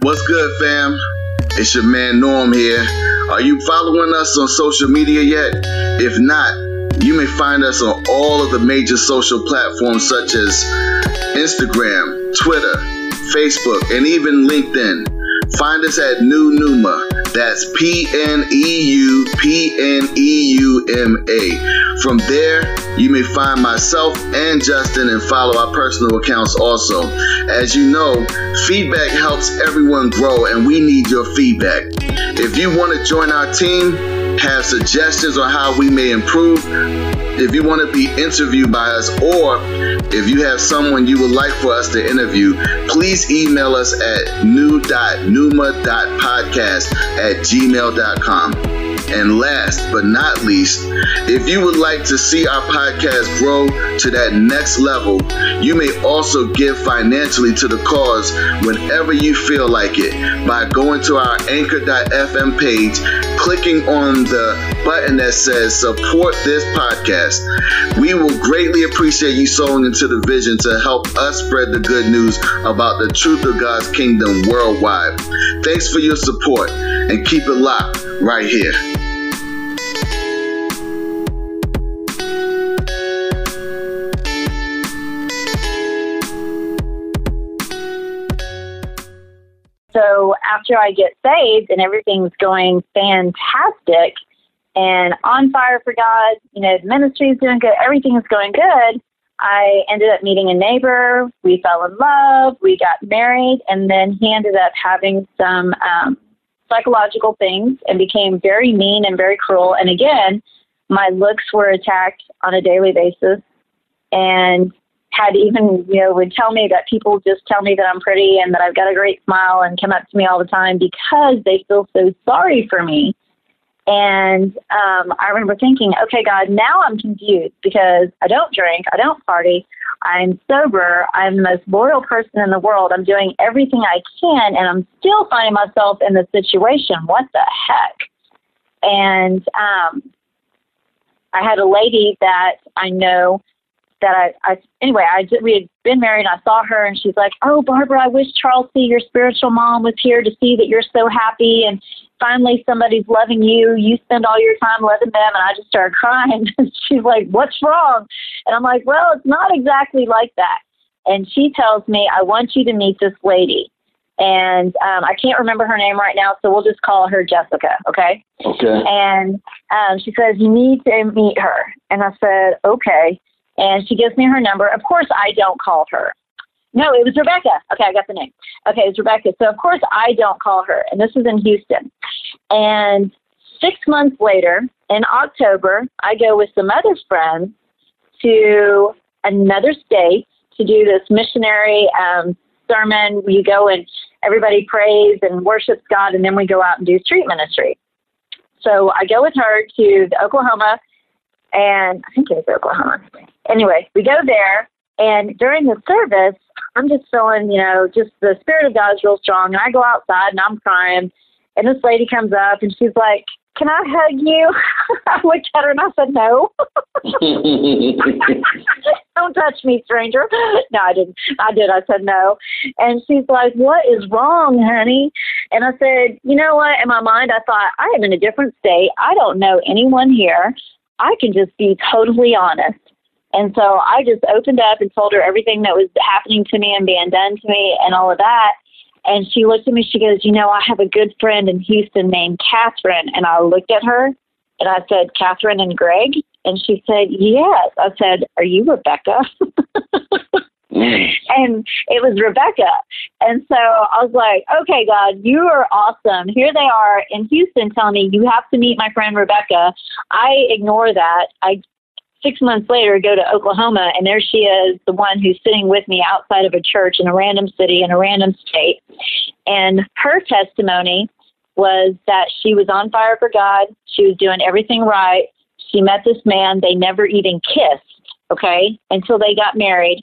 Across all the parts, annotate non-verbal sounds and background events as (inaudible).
What's good, fam? It's your man Norm here. Are you following us on social media yet? If not, you may find us on all of the major social platforms such as Instagram, Twitter, Facebook, and even LinkedIn. Find us at Pneu Pneuma. That's P N E U P N E U M A. From there, you may find myself and Justin and follow our personal accounts also. As you know, feedback helps everyone grow, and we need your feedback. If you want to join our team, have suggestions on how we may improve, if you want to be interviewed by us, or if you have someone you would like for us to interview, please email us at pneu.pneuma.podcast at gmail.com. And last but not least, if you would like to see our podcast grow to that next level, you may also give financially to the cause whenever you feel like it by going to our anchor.fm page, clicking on the button that says support this podcast. We will greatly appreciate you sowing into the vision to help us spread the good news about the truth of God's kingdom worldwide. Thanks for your support and keep it locked right here. After I get saved and everything's going fantastic and on fire for God, you know, the ministry is doing good, everything is going good. I ended up meeting a neighbor. We fell in love. We got married, and then he ended up having some um, psychological things and became very mean and very cruel. And again, my looks were attacked on a daily basis, and had even you know would tell me that people just tell me that I'm pretty and that I've got a great smile and come up to me all the time because they feel so sorry for me. And um, I remember thinking, okay, God, now I'm confused because I don't drink, I don't party, I'm sober, I'm the most loyal person in the world, I'm doing everything I can, and I'm still finding myself in this situation. What the heck? And um, I had a lady that I know that I, I anyway, I we had been married. and I saw her, and she's like, "Oh, Barbara, I wish Charles C, your spiritual mom, was here to see that you're so happy, and finally somebody's loving you. You spend all your time loving them." And I just started crying. (laughs) she's like, "What's wrong?" And I'm like, "Well, it's not exactly like that." And she tells me, "I want you to meet this lady." And um, I can't remember her name right now, so we'll just call her Jessica, okay? Okay. And um, she says, You need to meet her. And I said, Okay and she gives me her number. Of course, I don't call her. No, it was Rebecca. Okay, I got the name. Okay, it's Rebecca. So, of course, I don't call her. And this is in Houston. And six months later, in October, I go with some other friends to another state to do this missionary um, sermon. You go and everybody prays and worships God, and then we go out and do street ministry. So I go with her to Oklahoma and I think it was Oklahoma. Anyway, we go there, and during the service, I'm just feeling, you know, just the spirit of God is real strong. And I go outside and I'm crying, and this lady comes up and she's like, "Can I hug you?" (laughs) I looked at her and I said, "No." (laughs) Don't touch me, stranger. No, I didn't. I did. I said no. And she's like, What is wrong, honey? And I said, You know what? In my mind, I thought, I am in a different state. I don't know anyone here. I can just be totally honest. And so I just opened up and told her everything that was happening to me and being done to me and all of that. And she looked at me, she goes, You know, I have a good friend in Houston named Catherine. And I looked at her and I said, Catherine and Greg? And she said, Yes. I said, Are you Rebecca? Mm. (laughs) And it was Rebecca. And so I was like, okay, God, you are awesome. Here they are in Houston telling me you have to meet my friend Rebecca. I ignore that. I six months later go to Oklahoma and there she is, the one who's sitting with me outside of a church in a random city in a random state. And her testimony was that she was on fire for God. She was doing everything right. She met this man. They never even kissed, okay, until they got married.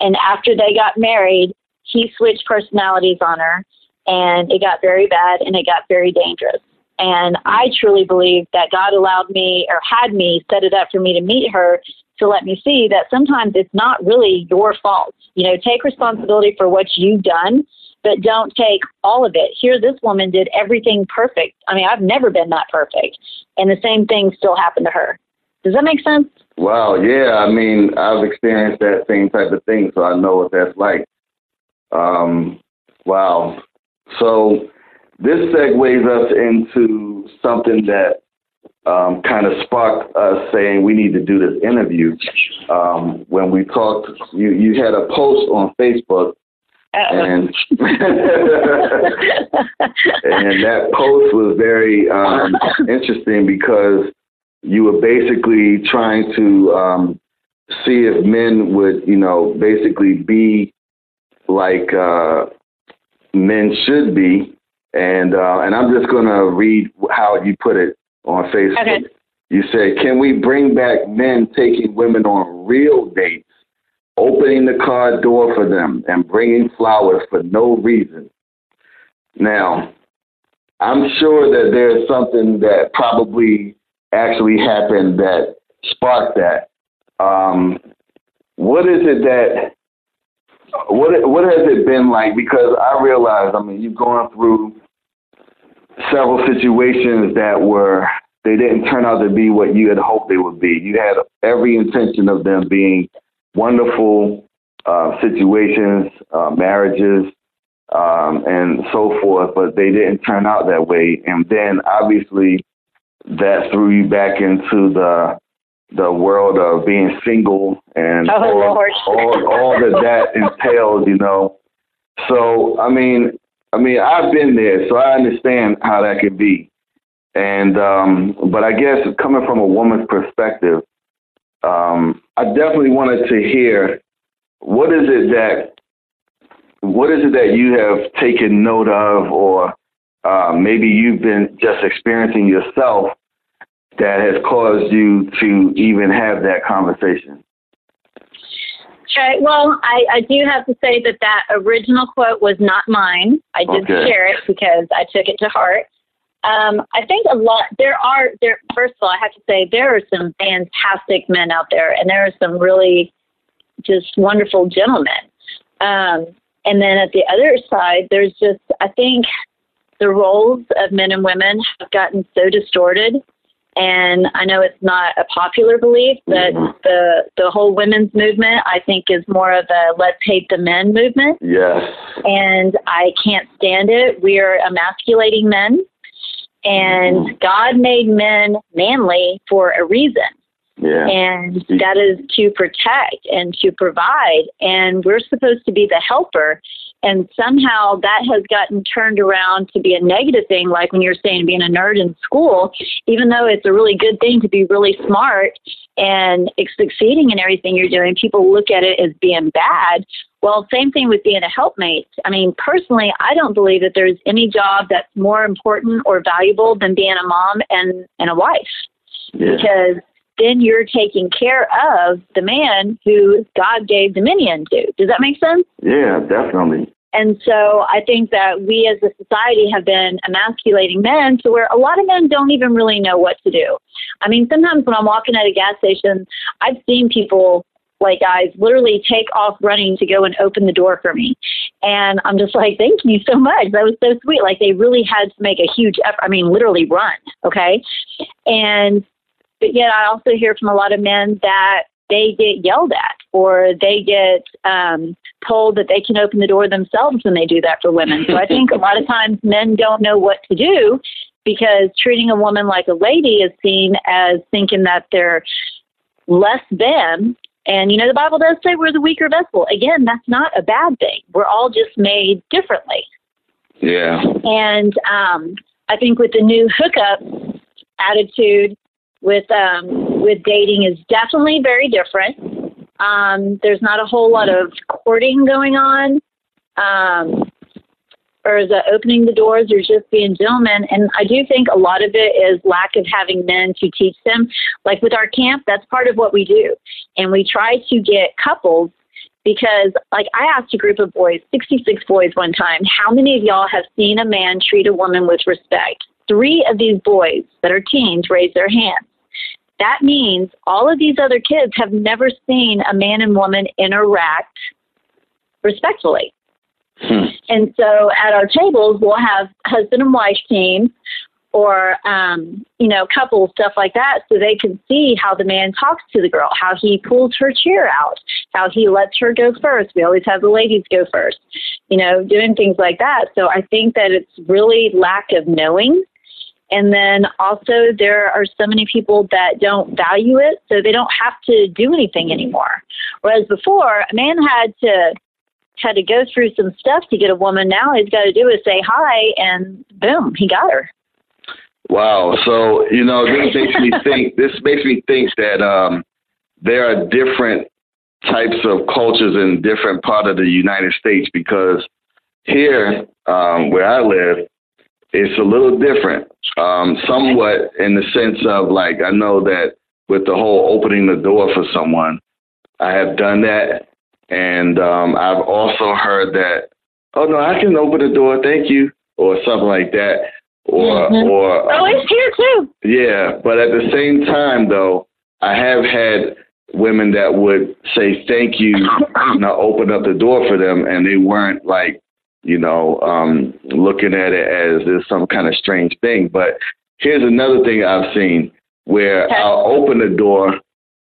And after they got married, he switched personalities on her, and it got very bad and it got very dangerous. And I truly believe that God allowed me or had me set it up for me to meet her to let me see that sometimes it's not really your fault. You know, take responsibility for what you've done, but don't take all of it. Here, this woman did everything perfect. I mean, I've never been that perfect, and the same thing still happened to her. Does that make sense? Wow, yeah. I mean, I've experienced that same type of thing, so I know what that's like. Um, wow. So this segues us into something that um, kind of sparked us saying we need to do this interview. Um, when we talked, you, you had a post on Facebook, and (laughs) and that post was very um, interesting because you were basically trying to um, see if men would, you know, basically be like uh, men should be. And uh, and I'm just going to read how you put it on Facebook. Okay. You said, "Can we bring back men taking women on real dates, opening the car door for them, and bringing flowers for no reason?" Now, I'm sure that there's something that probably actually happened that sparked that. Um, what is it that what what has it been like? Because I realize, I mean, you've gone through several situations that were they didn't turn out to be what you had hoped they would be. You had every intention of them being wonderful uh, situations, uh, marriages, um, and so forth, but they didn't turn out that way. And then obviously that threw you back into the the world of being single and oh, all, all, all that that (laughs) entails, you know. So I mean, I mean, I've been there, so I understand how that can be. And um, but I guess coming from a woman's perspective, um, I definitely wanted to hear what is it that what is it that you have taken note of, or uh, maybe you've been just experiencing yourself that has caused you to even have that conversation? Okay, well, I, I do have to say that that original quote was not mine. I did okay. share it because I took it to heart. Um, I think a lot. There are there. First of all, I have to say there are some fantastic men out there, and there are some really just wonderful gentlemen. Um, and then at the other side, there's just I think the roles of men and women have gotten so distorted and I know it's not a popular belief, but mm-hmm. the the whole women's movement I think is more of a let's hate the men movement. Yes. And I can't stand it. We are emasculating men and mm-hmm. God made men manly for a reason. Yeah. And that is to protect and to provide. And we're supposed to be the helper. And somehow that has gotten turned around to be a negative thing, like when you're saying being a nerd in school, even though it's a really good thing to be really smart and succeeding in everything you're doing, people look at it as being bad. Well, same thing with being a helpmate. I mean, personally, I don't believe that there's any job that's more important or valuable than being a mom and, and a wife. Yeah. Because then you're taking care of the man who God gave dominion to. Does that make sense? Yeah, definitely. And so I think that we as a society have been emasculating men to where a lot of men don't even really know what to do. I mean, sometimes when I'm walking at a gas station, I've seen people like guys literally take off running to go and open the door for me. And I'm just like, thank you so much. That was so sweet. Like they really had to make a huge effort. I mean, literally run. Okay. And but yet I also hear from a lot of men that they get yelled at or they get um, told that they can open the door themselves when they do that for women. So I (laughs) think a lot of times men don't know what to do because treating a woman like a lady is seen as thinking that they're less than. And you know, the Bible does say we're the weaker vessel. Again, that's not a bad thing. We're all just made differently. Yeah. And um, I think with the new hookup attitude, with um, with dating is definitely very different. Um, there's not a whole lot of courting going on, um, or the opening the doors or just being gentlemen. And I do think a lot of it is lack of having men to teach them. Like with our camp, that's part of what we do, and we try to get couples because like I asked a group of boys, 66 boys one time, how many of y'all have seen a man treat a woman with respect? Three of these boys that are teens raised their hands. That means all of these other kids have never seen a man and woman interact respectfully. Hmm. And so at our tables, we'll have husband and wife teams or, um, you know, couples, stuff like that, so they can see how the man talks to the girl, how he pulls her chair out, how he lets her go first. We always have the ladies go first, you know, doing things like that. So I think that it's really lack of knowing. And then also, there are so many people that don't value it, so they don't have to do anything anymore. Whereas before, a man had to had to go through some stuff to get a woman. Now he's got to do is say hi, and boom, he got her. Wow. So you know, this makes me think. This makes me think that um, there are different types of cultures in different part of the United States because here, um, where I live, it's a little different. Um, somewhat in the sense of like I know that with the whole opening the door for someone, I have done that and um, I've also heard that, oh no, I can open the door, thank you, or something like that. Or mm-hmm. or Oh, it's here too. Yeah. But at the same time though, I have had women that would say thank you, know, open up the door for them and they weren't like, you know, um, looking at it as there's some kind of strange thing. But here's another thing I've seen where okay. I'll open the door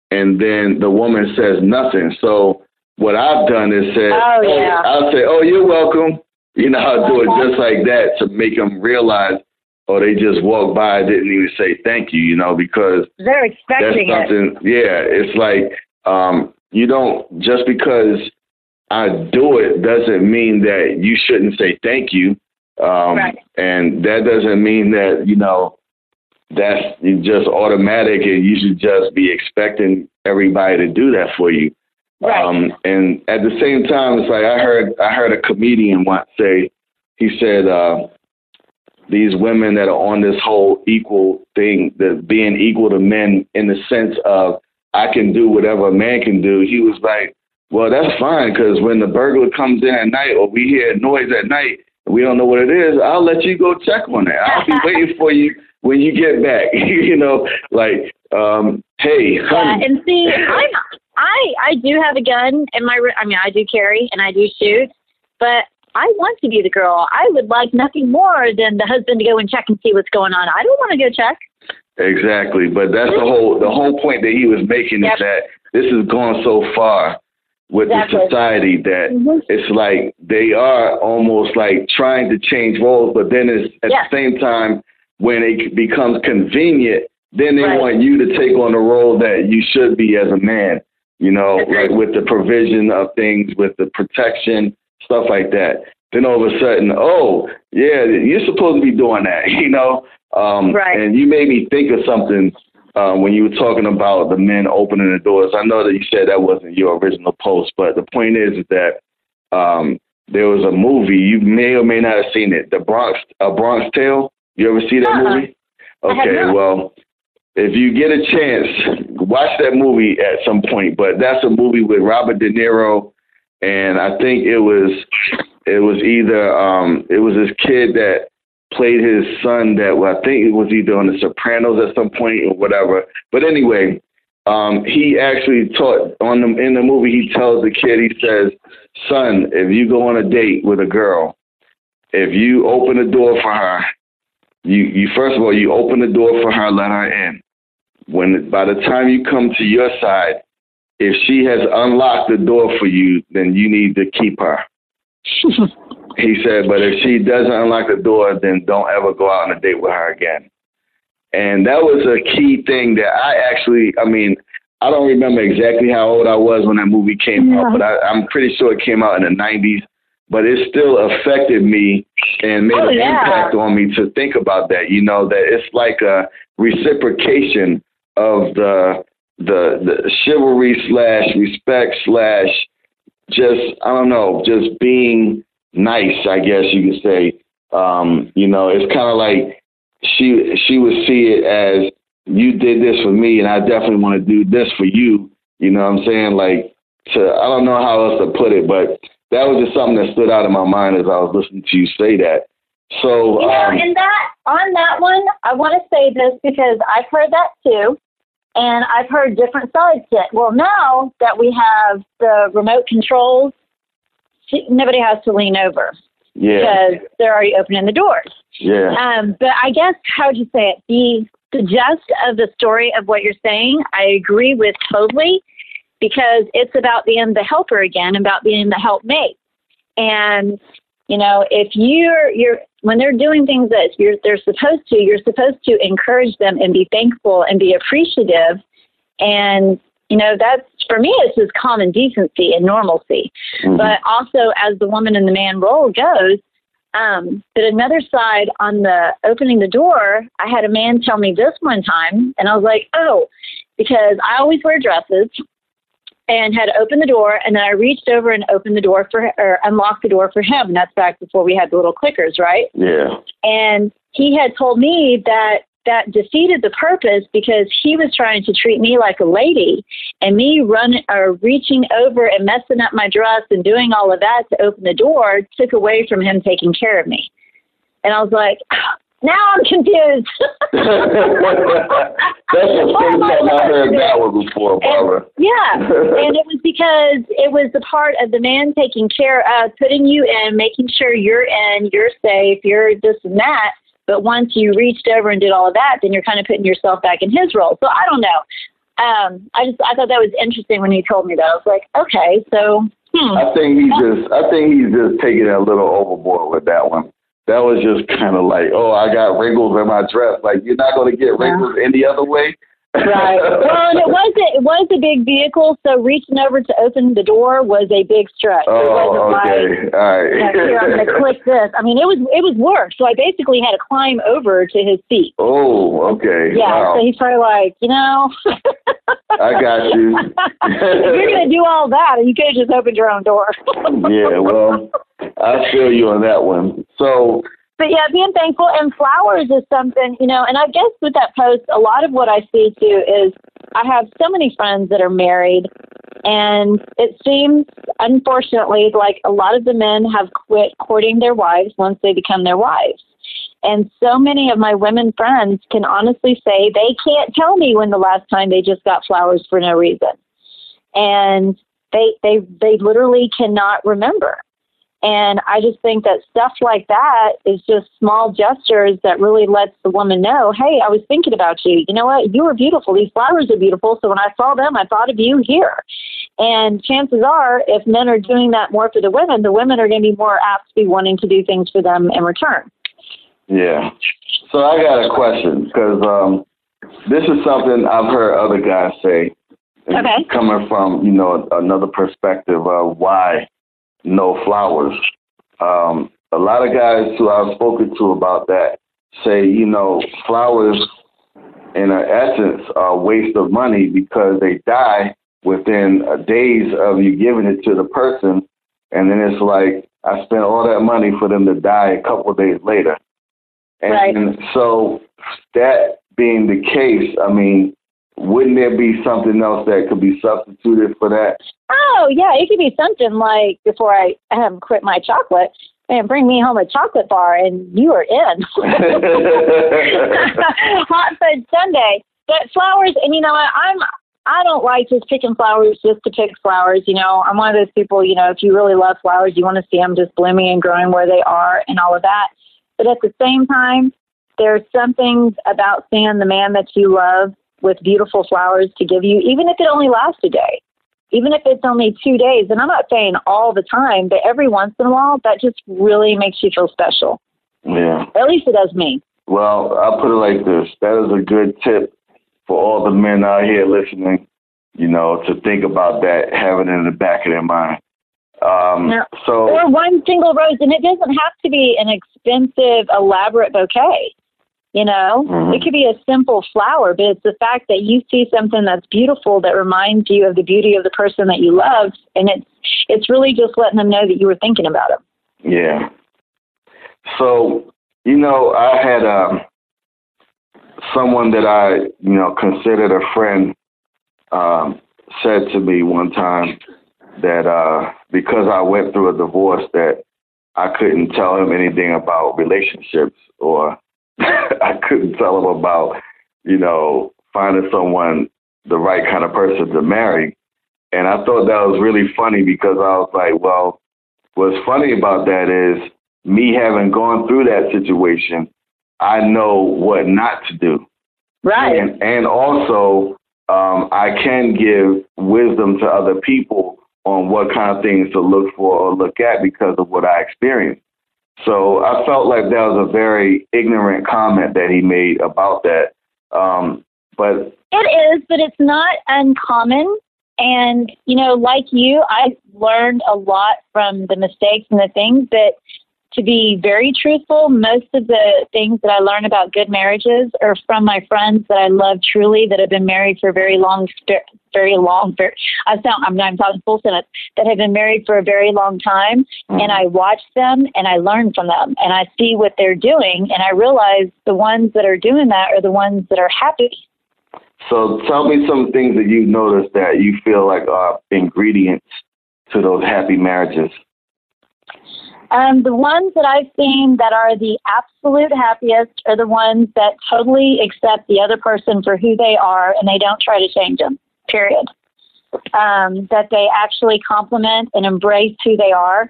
and then the woman says nothing. So what I've done is said, oh, yeah. I'll say, oh, you're welcome. You know, I'll do it just like that to make them realize, oh, they just walked by, didn't even say thank you, you know, because they're expecting that's something, it. Yeah, it's like um, you don't just because I do it doesn't mean that you shouldn't say thank you. Um, right. And that doesn't mean that, you know, that's just automatic and you should just be expecting everybody to do that for you. Right. Um, and at the same time, it's like I heard I heard a comedian once say, he said, uh, these women that are on this whole equal thing, that being equal to men in the sense of I can do whatever a man can do. He was like, well, that's fine because when the burglar comes in at night or we hear noise at night we don't know what it is, I'll let you go check on it. I'll be (laughs) waiting for you when you get back. (laughs) you know, like, um, hey, honey. Yeah, and see, I'm I I do have a gun in my I mean I do carry and I do shoot, but I want to be the girl. I would like nothing more than the husband to go and check and see what's going on. I don't want to go check. Exactly, but that's the whole the whole point that he was making yep. is that this has gone so far with exactly. the society that mm-hmm. it's like they are almost like trying to change roles, but then it's at the same time when it becomes convenient, then they right. want you to take on the role that you should be as a man you know, like with the provision of things, with the protection, stuff like that. Then all of a sudden, oh, yeah, you're supposed to be doing that, (laughs) you know? Um, right. And you made me think of something uh, when you were talking about the men opening the doors. I know that you said that wasn't your original post, but the point is, is that um, there was a movie, you may or may not have seen it, The Bronx, A Bronx Tale. You ever see that uh-huh. movie? Okay, well, if you get a chance, watch that movie at some point. But that's a movie with Robert De Niro, and I think it was it was either um, it was this kid that played his son that well, I think it was either on The Sopranos at some point or whatever. But anyway, um, he actually taught on the in the movie. He tells the kid, he says, "Son, if you go on a date with a girl, if you open the door for her." You, you first of all, you open the door for her, let her in when by the time you come to your side, if she has unlocked the door for you, then you need to keep her. (laughs) he said, but if she doesn't unlock the door, then don't ever go out on a date with her again. And that was a key thing that I actually, I mean, I don't remember exactly how old I was when that movie came yeah. out, but I, I'm pretty sure it came out in the 90s. But it still affected me and made oh, an yeah. impact on me to think about that. You know, that it's like a reciprocation of the the the chivalry slash respect slash just I don't know, just being nice, I guess you could say. Um, you know, it's kind of like she she would see it as you did this for me, and I definitely want to do this for you. You know what I'm saying? Like, to I don't know how else to put it, but that was just something that stood out in my mind as I was listening to you say that. So, you know, um, and that on that one, I want to say this because I've heard that too. And I've heard different sides to it. Well, now that we have the remote controls, nobody has to lean over Yeah. because they're already opening the doors. Yeah. Um, but I guess how would you say it? The the gist of the story of what you're saying, I agree with totally, because it's about being the helper again, about being the helpmate. And you know, if you're you're when they're doing things that you're they're supposed to, you're supposed to encourage them and be thankful and be appreciative. And you know, that's for me, it's just common decency and normalcy. Mhm. But also, as the woman and the man role goes, um, but another side on the opening the door, I had a man tell me this one time, and I was like, oh, because I always wear dresses and had opened the door, and then I reached over and opened the door for or unlocked the door for him. And that's back before we had the little clickers, right? yeah. And he had told me that that defeated the purpose because he was trying to treat me like a lady and me running or uh, reaching over and messing up my dress and doing all of that to open the door took away from him taking care of me. And I was like, (sighs) now I'm confused. (laughs) That's the first time I heard that one before, Barbara. And, yeah, (laughs) and it was because it was the part of the man taking care of putting you in, making sure you're in, you're safe, you're this and that. But once you reached over and did all of that, then you're kind of putting yourself back in his role. So I don't know. Um, I just I thought that was interesting when he told me that. I was like, okay, so hmm. I think he's just I think he's just taking it a little overboard with that one. That was just kind of like, oh, I got wrinkles in my dress. Like you're not going to get wrinkles any other way. Right. Well, and it was a, it was a big vehicle, so reaching over to open the door was a big stretch. it oh, wasn't okay. like All right. you know, here I'm going to click this. I mean, it was it was work. So I basically had to climb over to his seat. oh, okay. Yeah. Wow. So he's probably like, you know, I got you. if (laughs) you're going to do all that, and you could have just opened your own door. yeah, well, I feel you on that one. So, But yeah, being thankful and flowers is something, you know, and I guess with that post, a lot of what I see too is I have so many friends that are married, and it seems, unfortunately, like a lot of the men have quit courting their wives once they become their wives. And so many of my women friends can honestly say they can't tell me when the last time they just got flowers for no reason. And they they they literally cannot remember. And I just think that stuff like that is just small gestures that really lets the woman know, hey, I was thinking about you. You know what? You were beautiful. These flowers are beautiful. So when I saw them, I thought of you here. And chances are, if men are doing that more for the women, the women are going to be more apt to be wanting to do things for them in return. yeah. So I got a question because um, this is something I've heard other guys say. Okay. Coming from, you know, another perspective of why no flowers. Um, a lot of guys who I've spoken to about that say, you know, flowers in essence are a waste of money because they die within days of you giving it to the person. And then it's like, I spent all that money for them to die a couple of days later. And Right. so that being the case, I mean, wouldn't there be something else that could be substituted for that? Oh, yeah, it could be something like before I um, quit my chocolate and bring me home a chocolate bar and you are in. (laughs) Hot fudge sundae. But flowers, and you know what? I'm I don't like just picking flowers just to pick flowers. You know, I'm one of those people. You know, if you really love flowers, you want to see them just blooming and growing where they are and all of that. But at the same time, there's some things about seeing the man that you love with beautiful flowers to give you, even if it only lasts a day, even if it's only two days. And I'm not saying all the time, but every once in a while, that just really makes you feel special. Yeah. At least it does me. Well, I'll put it like this. That is a good tip for all the men out here listening, you know, to think about that, having it in the back of their mind. Um, Yeah. so, Or one single rose, and it doesn't have to be an expensive, elaborate bouquet. You know, Mhm. it could be a simple flower, but it's the fact that you see something that's beautiful that reminds you of the beauty of the person that you love, and it's it's really just letting them know that you were thinking about them. yeah. So, you know, I had um, someone that I, you know, considered a friend um, said to me one time that uh, because I went through a divorce that I couldn't tell him anything about relationships or (laughs) I couldn't tell him about, you know, finding someone the right kind of person to marry. And I thought that was really funny because I was like, well, what's funny about that is me having gone through that situation, I know what not to do. Right. And, and also, um, I can give wisdom to other people on what kind of things to look for or look at because of what I experienced. So I felt like that was a very ignorant comment that he made about that. Um, but it is, but it's not uncommon. And, you know, like you, I learned a lot from the mistakes and the things that to be very truthful, most of the things that I learn about good marriages are from my friends that I love truly that have been married for a very long, very long, very, I sound, I'm not I'm talking full sentence, that have been married for a very long time. Mm-hmm. And I watch them and I learn from them and I see what they're doing. And I realize the ones that are doing that are the ones that are happy. So tell me some things that you've noticed that you feel like are ingredients to those happy marriages. Um, the ones that I've seen that are the absolute happiest are the ones that totally accept the other person for who they are and they don't try to change them, period. Um, that they actually compliment and embrace who they are.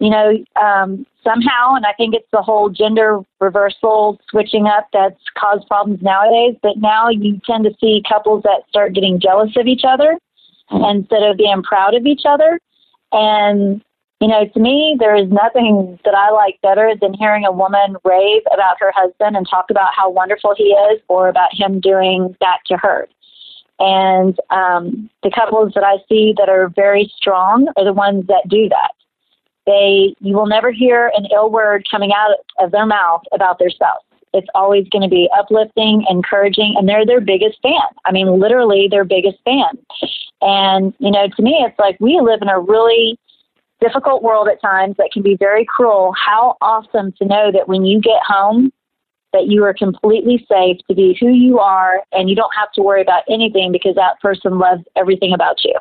You know, um, somehow, and I think it's the whole gender reversal switching up that's caused problems nowadays, but now you tend to see couples that start getting jealous of each other instead of being proud of each other. And you know, to me, there is nothing that I like better than hearing a woman rave about her husband and talk about how wonderful he is or about him doing that to her. And um, the couples that I see that are very strong are the ones that do that. They, you will never hear an ill word coming out of their mouth about their spouse. It's always going to be uplifting, encouraging, and they're their biggest fan. I mean, literally their biggest fan. And, you know, to me, it's like we live in a really difficult world at times that can be very cruel, how awesome to know that when you get home, that you are completely safe to be who you are and you don't have to worry about anything because that person loves everything about you.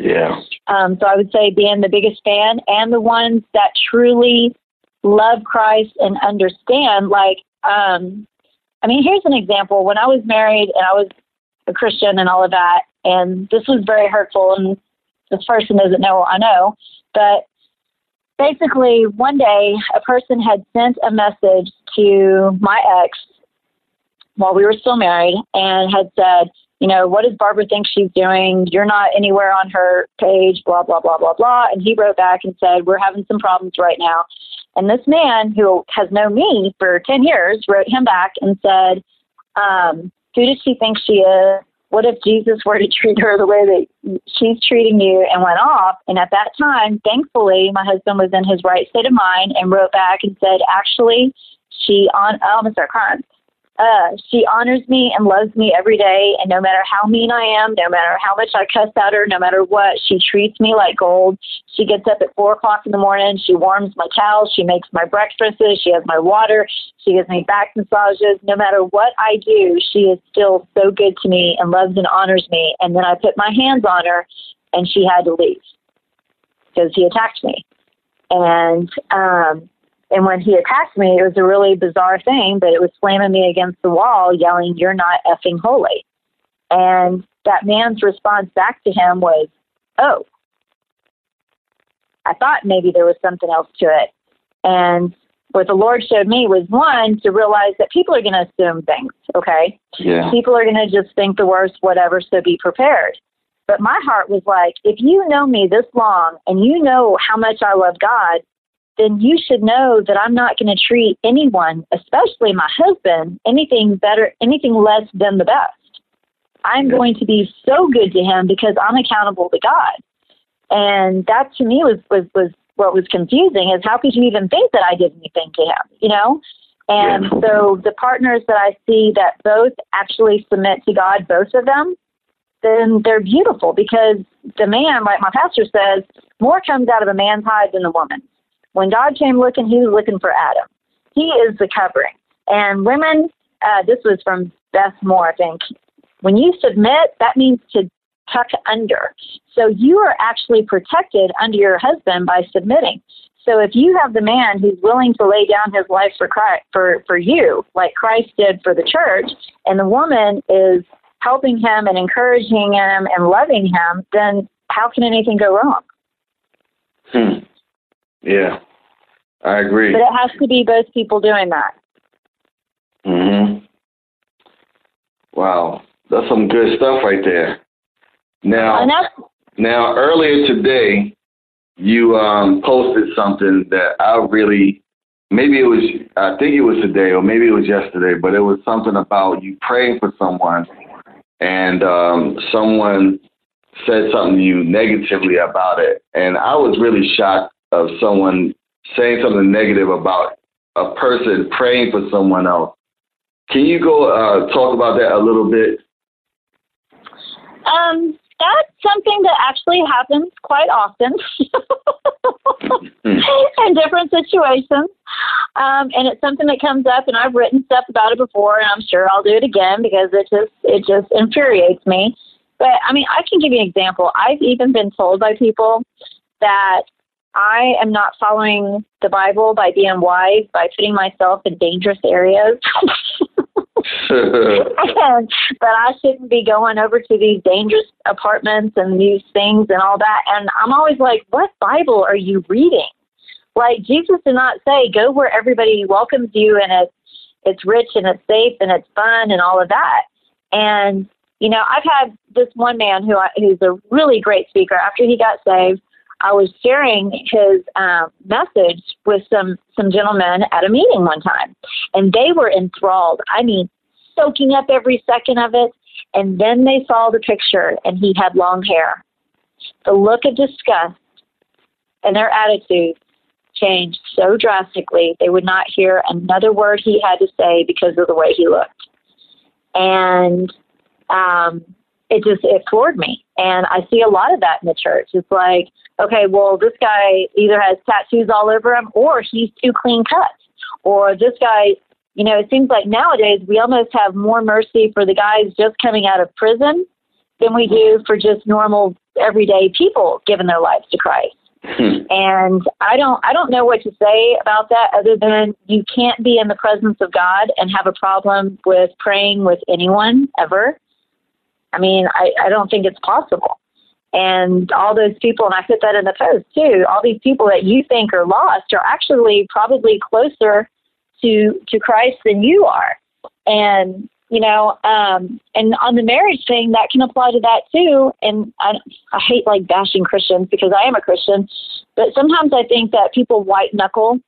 Yeah. Um, so I would say being the biggest fan and the ones that truly love Christ and understand, like, um, I mean, here's an example. When I was married and I was a Christian and all of that, and this was very hurtful, and this person doesn't know I know, but basically, one day a person had sent a message to my ex while we were still married and had said, you know, what does Barbara think she's doing? You're not anywhere on her page, blah, blah, blah, blah, blah. And he wrote back and said, we're having some problems right now. And this man who has known me for 10 years wrote him back and said, um, who does she think she is? What if Jesus were to treat her the way that she's treating you and went off? And at that time, thankfully, my husband was in his right state of mind and wrote back and said, actually, she on, oh, I'm going to start crying. Uh, she honors me and loves me every day, and no matter how mean I am, no matter how much I cuss at her, no matter what, she treats me like gold. She gets up at four o'clock in the morning. She warms my towels. She makes my breakfasts. She has my water. She gives me back massages. No matter what I do, she is still so good to me and loves and honors me. And then I put my hands on her, and she had to leave because he attacked me. And um, and when he attacked me, it was a really bizarre thing, but it was slamming me against the wall, yelling, You're not effing holy. And that man's response back to him was, Oh, I thought maybe there was something else to it. And what the Lord showed me was one, to realize that people are going to assume things, okay? Yeah. People are going to just think the worst, whatever, so be prepared. But my heart was like, if you know me this long and you know how much I love God, then you should know that I'm not going to treat anyone, especially my husband, anything better, anything less than the best. I'm going to be so good to him because I'm accountable to God. And that to me was, was, was what was confusing is how could you even think that I did anything to him, you know? And yeah. so the partners that I see that both actually submit to God, both of them, then they're beautiful because the man, like my pastor says, more comes out of a man's hide than the woman's. When God came looking, he was looking for Adam. He is the covering. And women, uh, this was from Beth Moore, I think. When you submit, that means to tuck under. So you are actually protected under your husband by submitting. So if you have the man who's willing to lay down his life for Christ, for for you, like Christ did for the church, and the woman is helping him and encouraging him and loving him, then how can anything go wrong? Hmm. Yeah, I agree. But it has to be both people doing that. Mhm. Wow, that's some good stuff right there. Now, now earlier today, you um, posted something that I really, maybe it was, I think it was today or maybe it was yesterday, but it was something about you praying for someone and um, someone said something to you negatively about it, and I was really shocked of someone saying something negative about a person praying for someone else. Can you go uh, talk about that a little bit? um that's something that actually happens quite often (laughs) in different situations. Um, and it's something that comes up and I've written stuff about it before and I'm sure I'll do it again because it just it just infuriates me. But I mean I can give you an example. I've even been told by people that I am not following the Bible by being wise by putting myself in dangerous areas. (laughs) (laughs) and that I shouldn't be going over to these dangerous apartments and these things and all that. And I'm always like, what Bible are you reading? Like Jesus did not say go where everybody welcomes you and it's it's rich and it's safe and it's fun and all of that. And you know, I've had this one man who I, who's a really great speaker. After he got saved, I was sharing his um, message with some some gentlemen at a meeting one time, and they were enthralled. I mean, soaking up every second of it. And then they saw the picture, and he had long hair. The look of disgust and their attitude changed so drastically they would not hear another word he had to say because of the way he looked. And um, it just it floored me. And I see a lot of that in the church. It's like, okay, well, this guy either has tattoos all over him, or he's too clean cut, or this guy. You know, it seems like nowadays we almost have more mercy for the guys just coming out of prison than we do for just normal everyday people giving their lives to Christ. Hmm. and I don't I don't know what to say about that other than you can't be in the presence of God and have a problem with praying with anyone ever. I mean, I, I don't think it's possible. And all those people, and I put that in the post too, all these people that you think are lost are actually probably closer to to Christ than you are. And you know, um, and on the marriage thing, that can apply to that too. And I, I hate like bashing Christians because I am a Christian, but sometimes I think that people white knuckle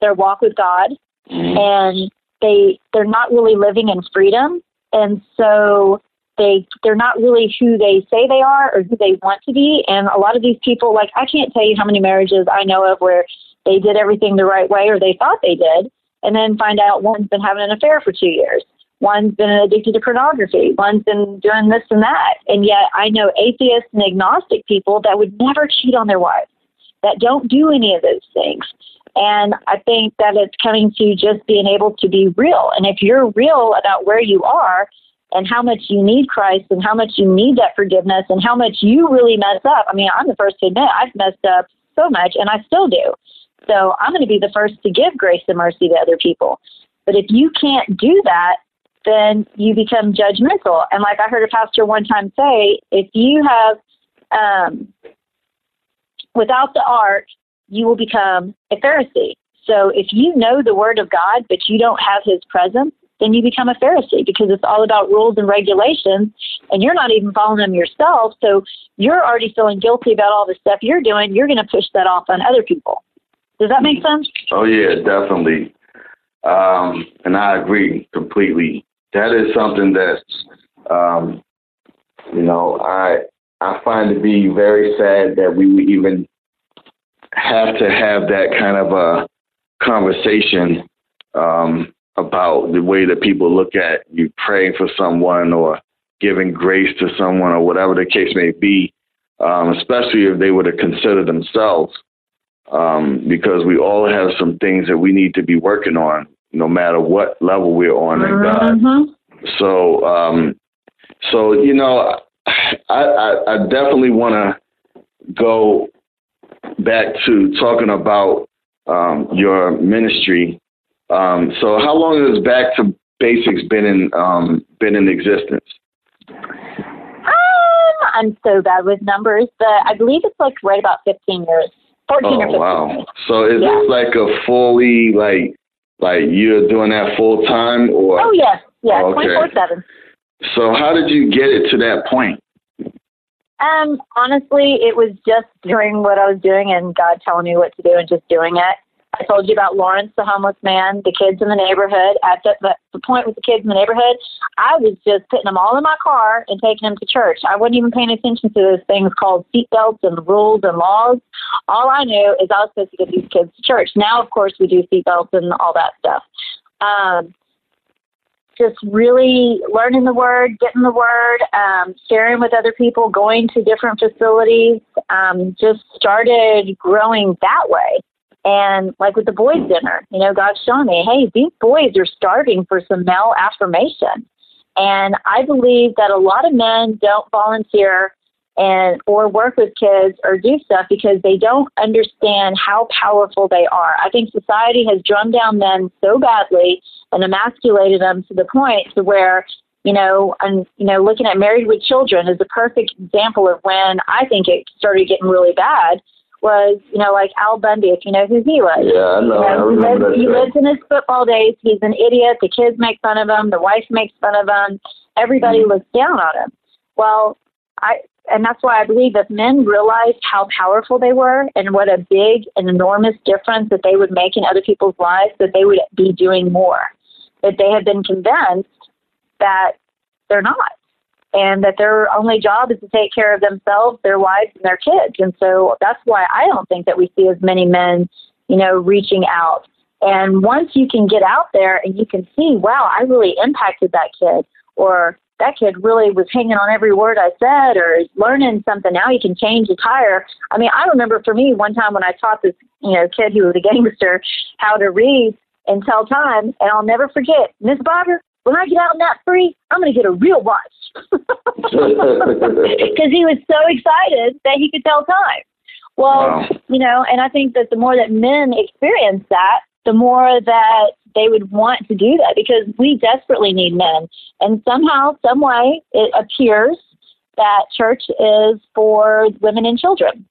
their walk with God, and they they're not really living in freedom, and so they they're not really who they say they are or who they want to be. And a lot of these people, like I can't tell you how many marriages I know of where they did everything the right way or they thought they did, and then find out one's been having an affair for two years One's been addicted to pornography. One's been doing this and that. And yet I know atheists and agnostic people that would never cheat on their wives, that don't do any of those things. And I think that it's coming to just being able to be real. And if you're real about where you are and how much you need Christ and how much you need that forgiveness and how much you really mess up. I mean, I'm the first to admit I've messed up so much and I still do. So I'm going to be the first to give grace and mercy to other people. But if you can't do that, then you become judgmental. And like I heard a pastor one time say, if you have, um, without the ark, you will become a Pharisee. So if you know the Word of God, but you don't have His presence, then you become a Pharisee because it's all about rules and regulations, and you're not even following them yourself. So you're already feeling guilty about all the stuff you're doing. You're going to push that off on other people. Does that make sense? Oh yeah, definitely. Um, and I agree completely that is something that um, you know I I find to be very sad that we would even have to have that kind of a conversation um, about the way that people look at you praying for someone or giving grace to someone or whatever the case may be, um, especially if they were to consider themselves, um, because we all have some things that we need to be working on no matter what level we're on in God. Mm-hmm. So, um, so you know, I, I, I definitely want to go back to talking about um, your ministry. Um, so, how long has Back to Basics been in um, been in existence? Um, I'm so bad with numbers, but I believe it's like right about 15 years. 14 oh, or 15. wow. So is Yeah. this like a fully like like you're doing that full time or Oh, yes. Yeah, Okay. 24 7. so how did you get it to that point? Um, honestly, it was just doing what I was doing and God telling me what to do and just doing it. I told you about Lawrence, the homeless man, the kids in the neighborhood. At the, the, point with the kids in the neighborhood, I was just putting them all in my car and taking them to church. I wasn't even paying attention to those things called seatbelts and rules and laws. All I knew is I was supposed to get these kids to church. Now, of course, we do seatbelts and all that stuff. Um, just really learning the word, getting the word, um, sharing with other people, going to different facilities, um, just started growing that way. And like with the boys' dinner, you know, God's showing me, hey, these boys are starving for some male affirmation. And I believe that a lot of men don't volunteer and or work with kids or do stuff because they don't understand how powerful they are. I think society has drummed down men so badly and emasculated them to the point to where you know, and you know, looking at Married with Children is a perfect example of when I think it started getting really bad. Was you know like Al Bundy, if you know who he was. Yeah, I know. You I know, he, remember lives, that. he show. lives in his football days. He's an idiot. The kids make fun of him. The wife makes fun of him. Everybody Mm-hmm. looks down on him. Well, I and that's why I believe if men realized how powerful they were and what a big and enormous difference that they would make in other people's lives, that they would be doing more. That they have been convinced that they're not. And that their only job is to take care of themselves, their wives, and their kids. And so that's why I don't think that we see as many men, you know, reaching out. And once you can get out there and you can see, wow, I really impacted that kid, or that kid really was hanging on every word I said, or is learning something. Now he can change a tire. I mean, I remember for me one time when I taught this, you know, kid who was a (laughs) gangster how to read and tell time, and I'll never forget, Miss Barbara, when I get out in that free, I'm going to get a real watch. (laughs) (laughs) Because he was so excited that he could tell time. Well, Wow. you know, and I think that the more that men experience that, the more that they would want to do that because we desperately need men. And somehow, some way, it appears that church is for women and children.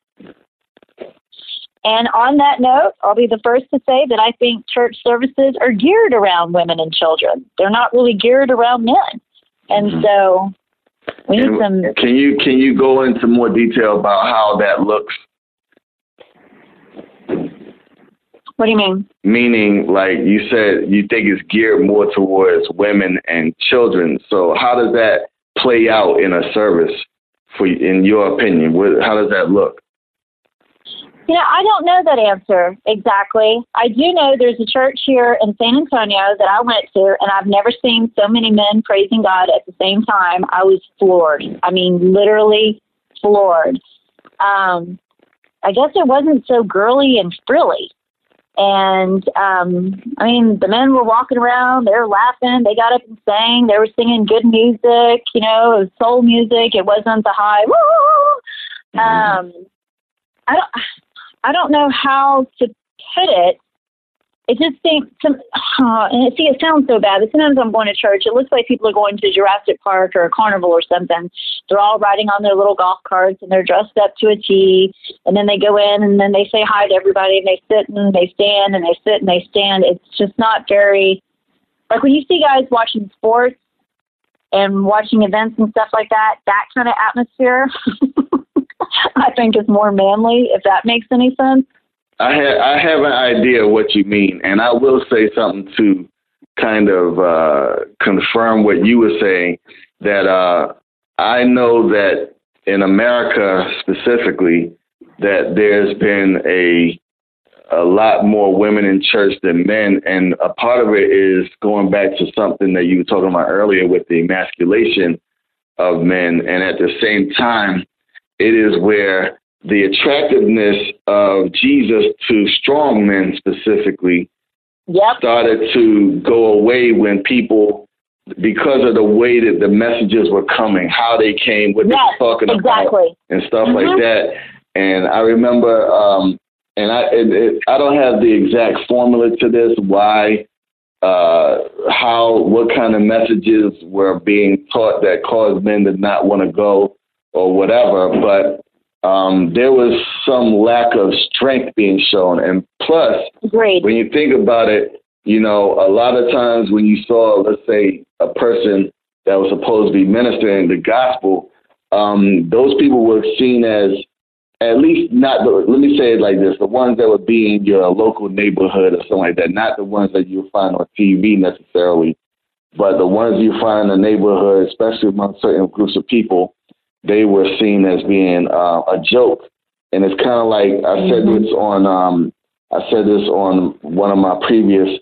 And on that note, I'll be the first to say that I think church services are geared around women and children. They're not really geared around men. And Mhm. so we need some can you can you go into more detail about how that looks? what do you mean? Meaning, like you said, you think it's geared more towards women and children. So how does that play out in a service, for in your opinion? What, how does that look? You know, I don't know that answer exactly. I do know there's a church here in San Antonio that I went to, and I've never seen so many men praising God at the same time. I was floored. I mean, literally floored. Um, I guess it wasn't so girly and frilly. And um, I mean, the men were walking around, they were laughing, they got up and sang, they were singing good music, you know, soul music. It wasn't the high woo. Um, I don't, I don't know how to put it. It just seems, some, uh, and see, it sounds so bad. But sometimes I'm going to church. It looks like people are going to Jurassic Park or a carnival or something. They're all riding on their little golf carts and they're dressed up to a T. And then they go in and then they say hi to everybody and they sit and they stand and they sit and they stand. It's just not very like when you see guys watching sports and watching events and stuff like that. That kind of atmosphere, (laughs) I think, is more manly. If that makes any sense. I have I have an idea what you mean, and I will say something to kind of uh, confirm what you were saying. That uh, I know that in America specifically, that there's been a a lot more women in church than men, and a part of it is going back to something that you were talking about earlier with the emasculation of men, and at the same time, it is where the attractiveness of Jesus to strong men specifically Yep. started to go away when people, because of the way that the messages were coming, how they came, what they Yes. were talking about, and stuff Mhm. like that. And I remember, um, and I it, it, I don't have the exact formula to this, why, uh, how, what kind of messages were being taught that caused men to not want to go or whatever. But um, there was some lack of strength being shown. And plus, Great. when you think about it, you know, a lot of times when you saw, let's say, a person that was supposed to be ministering the gospel, um, those people were seen as at least not the, let me say it like this the ones that would be in your local neighborhood or something like that not the ones that you find on tv necessarily but the ones you find in the neighborhood especially among certain groups of people they were seen as being uh, a joke and it's kind of like i said Mhm. this on um, i said this on one of my previous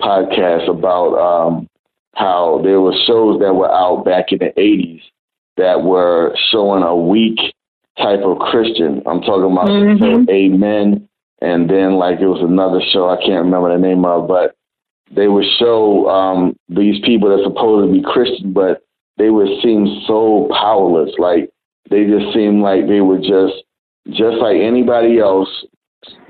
podcasts about um, how there were shows that were out back in the 80s that were showing a weak type of Christian. I'm talking about Mhm. Amen, and then like it was another show I can't remember the name of, but they would show um, these people that supposed to be Christian, but they would seem so powerless. Like they just seemed like they were just just like anybody else,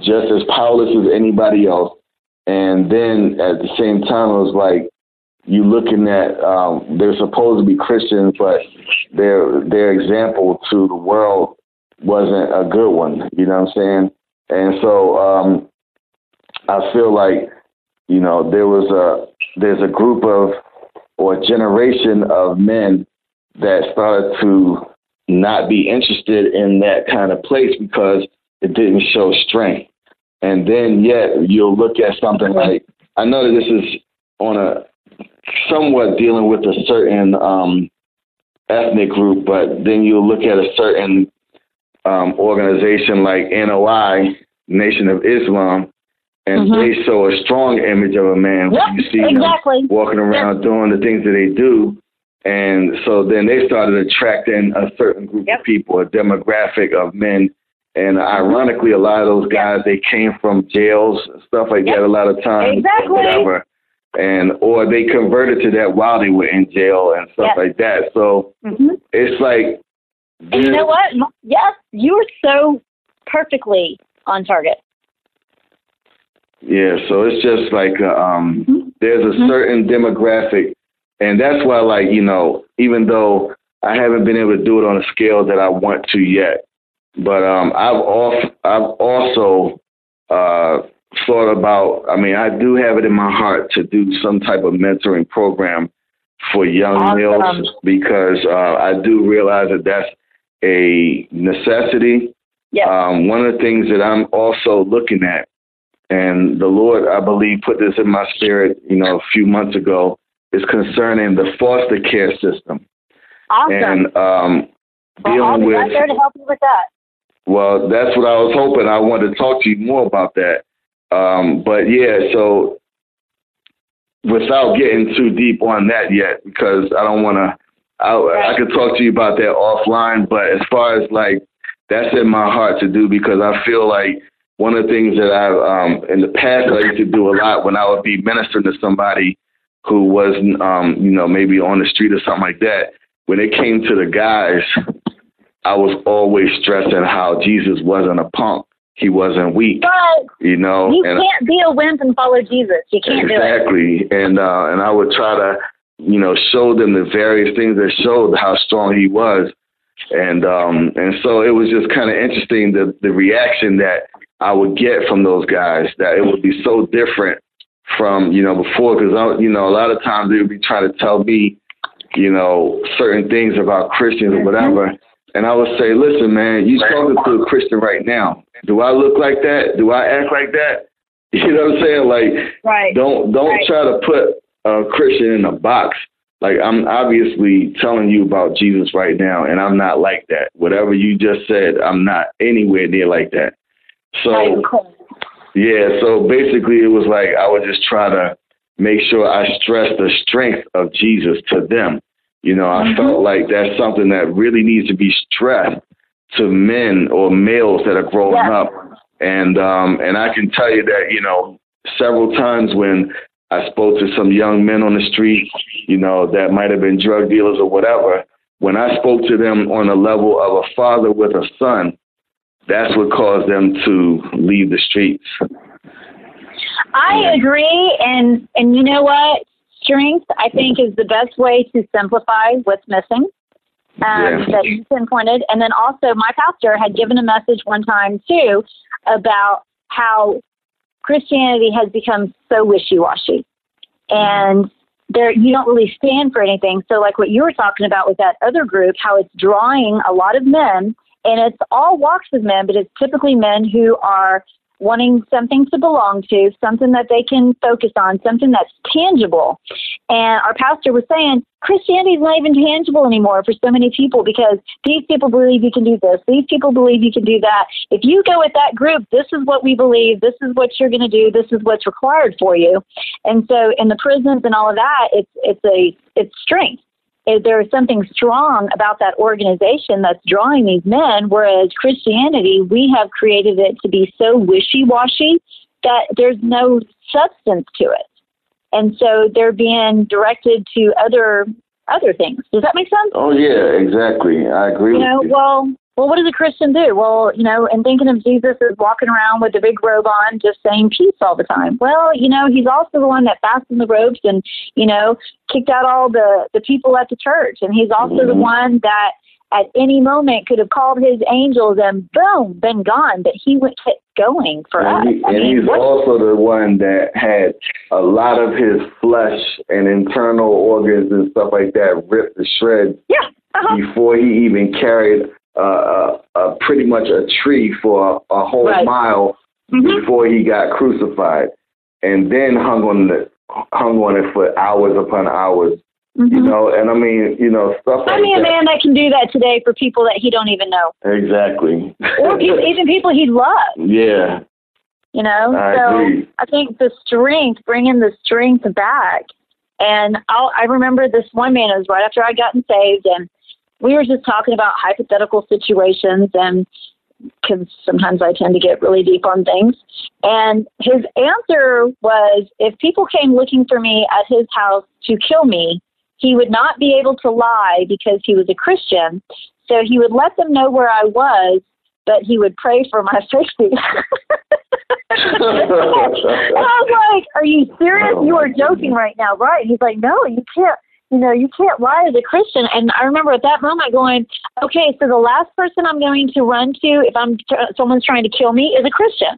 just as powerless as anybody else. And then at the same time, it was like you looking at um, they're supposed to be Christians, but their their example to the world wasn't a good one. You know what I'm saying? And so um, I feel like you know there was a there's a group of or a generation of men that started to not be interested in that kind of place because it didn't show strength. And then yet you'll look at something like I know that this is on a somewhat dealing with a certain um, ethnic group, but then you'll look at a certain um, organization like NOI, Nation of Islam, and Mhm. they show a strong image of a man. when Yep, you see them exactly. walking around doing the things that they do. And so then they started attracting a certain group Yep. of people, a demographic of men. And ironically, a lot of those guys, they came from jails, stuff like Yep. that, a lot of times, Exactly. whatever. And or they converted to that while they were in jail and stuff Yep. like that. So hmm it's like, And you know what? Yes, you were so perfectly on target. Yeah, so it's just like uh, um, Mhm. there's a Mhm. certain demographic, and that's why, like you know, even though I haven't been able to do it on a scale that I want to yet, but um, I've off, I've also uh, thought about. I mean, I do have it in my heart to do some type of mentoring program for young Awesome. males because uh, I do realize that that's a necessity. Yes. Um, one of the things that I'm also looking at, and the Lord, I believe, put this in my spirit, you know, a few months ago, is concerning the foster care system awesome. and um, well, I'll dealing be right there to help you with that. Well, that's what I was hoping. I wanted to talk to you more about that. Um, but yeah, so without getting too deep on that yet, because I don't want to. I, I could talk to you about that offline, but as far as like that's in my heart to do because I feel like one of the things that I um in the past I used to do a lot when I would be ministering to somebody who was um you know maybe on the street or something like that when it came to the guys I was always stressing how Jesus wasn't a punk he wasn't weak But you know you and can't be a wimp and follow Jesus. You can't do it. exactly and uh and I would try to you know show them the various things that showed how strong he was and um and so it was just kind of interesting the the reaction that I would get from those guys that it would be so different from you know before because I you know a lot of times they would be trying to tell me you know certain things about Christians or mm-hmm. whatever and I would say listen man you talking to a Christian right now do I look like that do I act like that (laughs) you know what I'm saying like Right. don't don't Right. try to put a Christian in a box. Like I'm obviously telling you about Jesus right now, and I'm not like that. Whatever you just said, I'm not anywhere near like that. So yeah, so basically it was like I was just trying to make sure I stressed the strength of Jesus to them. You know, I Mhm. felt like that's something that really needs to be stressed to men or males that are growing up. And um and I can tell you that, you know, several times when I spoke to some young men on the street, you know, that might have been drug dealers or whatever, when I spoke to them on the level of a father with a son, that's what caused them to leave the streets. I agree, and and you know what? Strength, I think, is the best way to simplify what's missing. um, yeah. that he pinpointed. And then also, my pastor had given a message one time too about how Christianity has become so wishy washy. And there you don't really stand for anything. So like what you were talking about with that other group, how it's drawing a lot of men and it's all walks of men, but it's typically men who are wanting something to belong to, something that they can focus on, something that's tangible. And our pastor was saying Christianity is not even tangible anymore for so many people because these people believe you can do this, these people believe you can do that. If you go with that group, this is what we believe, this is what you're going to do, this is what's required for you. And so in the prisons and all of that, it's it's a it's strength there is something strong about that organization that's drawing these men, whereas Christianity, we have created it to be so wishy washy that there's no substance to it. And so they're being directed to other other things. Does that make sense? Oh yeah, exactly. I agree. You know, you. well, well, what does a Christian do? Well, you know, and thinking of Jesus as walking around with a big robe on, just saying peace all the time. Well, you know, he's also the one that fastened the robes and, you know, kicked out all the, the people at the church. And he's also mm-hmm. the one that at any moment could have called his angels and boom, been gone. But he went kept going for and us. He, and mean, he's what? also the one that had a lot of his flesh and internal organs and stuff like that ripped to shreds. Yeah. Uh-huh. Before he even carried uh, uh, pretty much a tree for a, a whole right. mile mm-hmm. before he got crucified, and then hung on the hung on it for hours upon hours. Mm-hmm. You know, and I mean, you know, stuff. I like mean, that. a man that can do that today for people that he don't even know. Exactly. or (laughs) even people he loves. Yeah. You know, I so agree. I think the strength, bringing the strength back. And I'll, I remember this one man. It was right after I gotten saved, and we were just talking about hypothetical situations and because sometimes I tend to get really deep on things. And his answer was if people came looking for me at his house to kill me, he would not be able to lie because he was a Christian. So he would let them know where I was, but he would pray for my (laughs) safety. (laughs) and I was like, Are you serious? You are joking right now, right? He's like, No, you can't you know, you can't lie as a Christian. And I remember at that moment going, okay, so the last person I'm going to run to if I'm someone's trying to kill me is a Christian.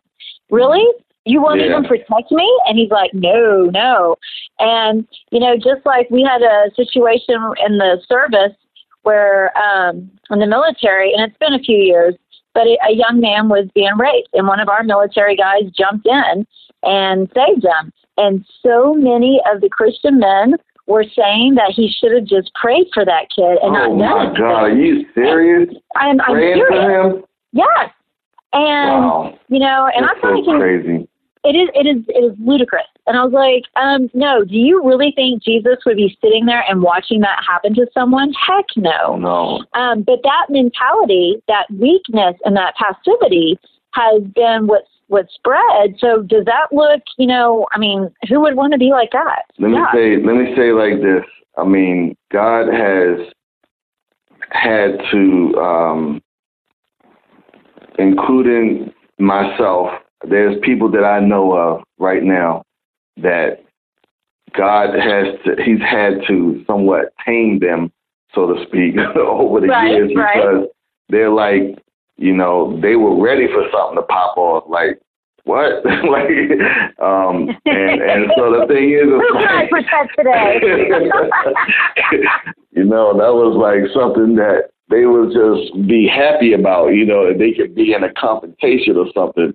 Really? You won't yeah. even protect me? And he's like, no, no. And you know, just like we had a situation in the service where um, in the military, and it's been a few years, but a young man was being raped, and one of our military guys jumped in and saved him. And so many of the Christian men were saying that he should have just prayed for that kid and oh not my done God, are you serious? I'm, I'm Praying serious. for him? Yes. And wow. you know, and That's I'm so thinking crazy. It is it is it is ludicrous. And I was like, um, no, do you really think Jesus would be sitting there and watching that happen to someone? Heck no. No. Um, but that mentality, that weakness and that passivity has been what's what spread. So does that look, you know, I mean, who would want to be like that? Let yeah. me say let me say like this. I mean, God has had to um including myself, there's people that I know of right now that God has to, he's had to somewhat tame them, so to speak, (laughs) over the right, years right. because they're like you know, they were ready for something to pop off. Like, what? (laughs) like, um, and and so the thing is, who can I protect today? (laughs) you know, that was like something that they would just be happy about. You know, they could be in a confrontation or something.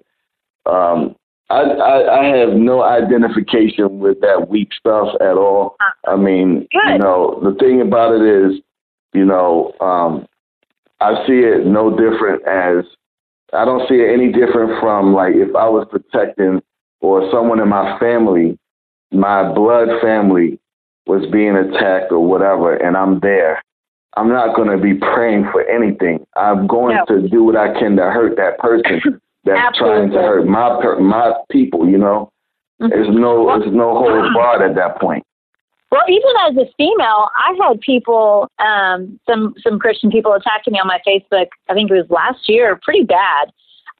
Um, I, I, I have no identification with that weak stuff at all. I mean, Good. you know, the thing about it is, you know, um, I see it no different as I don't see it any different from like if I was protecting or someone in my family, my blood family was being attacked or whatever, and I'm there. I'm not going to be praying for anything. I'm going no. to do what I can to hurt that person (laughs) that's trying to hurt my my people. You know, mm-hmm. there's no there's no holds barred at that point. Well, even as a female, I had people, um, some some Christian people attacking me on my Facebook. I think it was last year, pretty bad,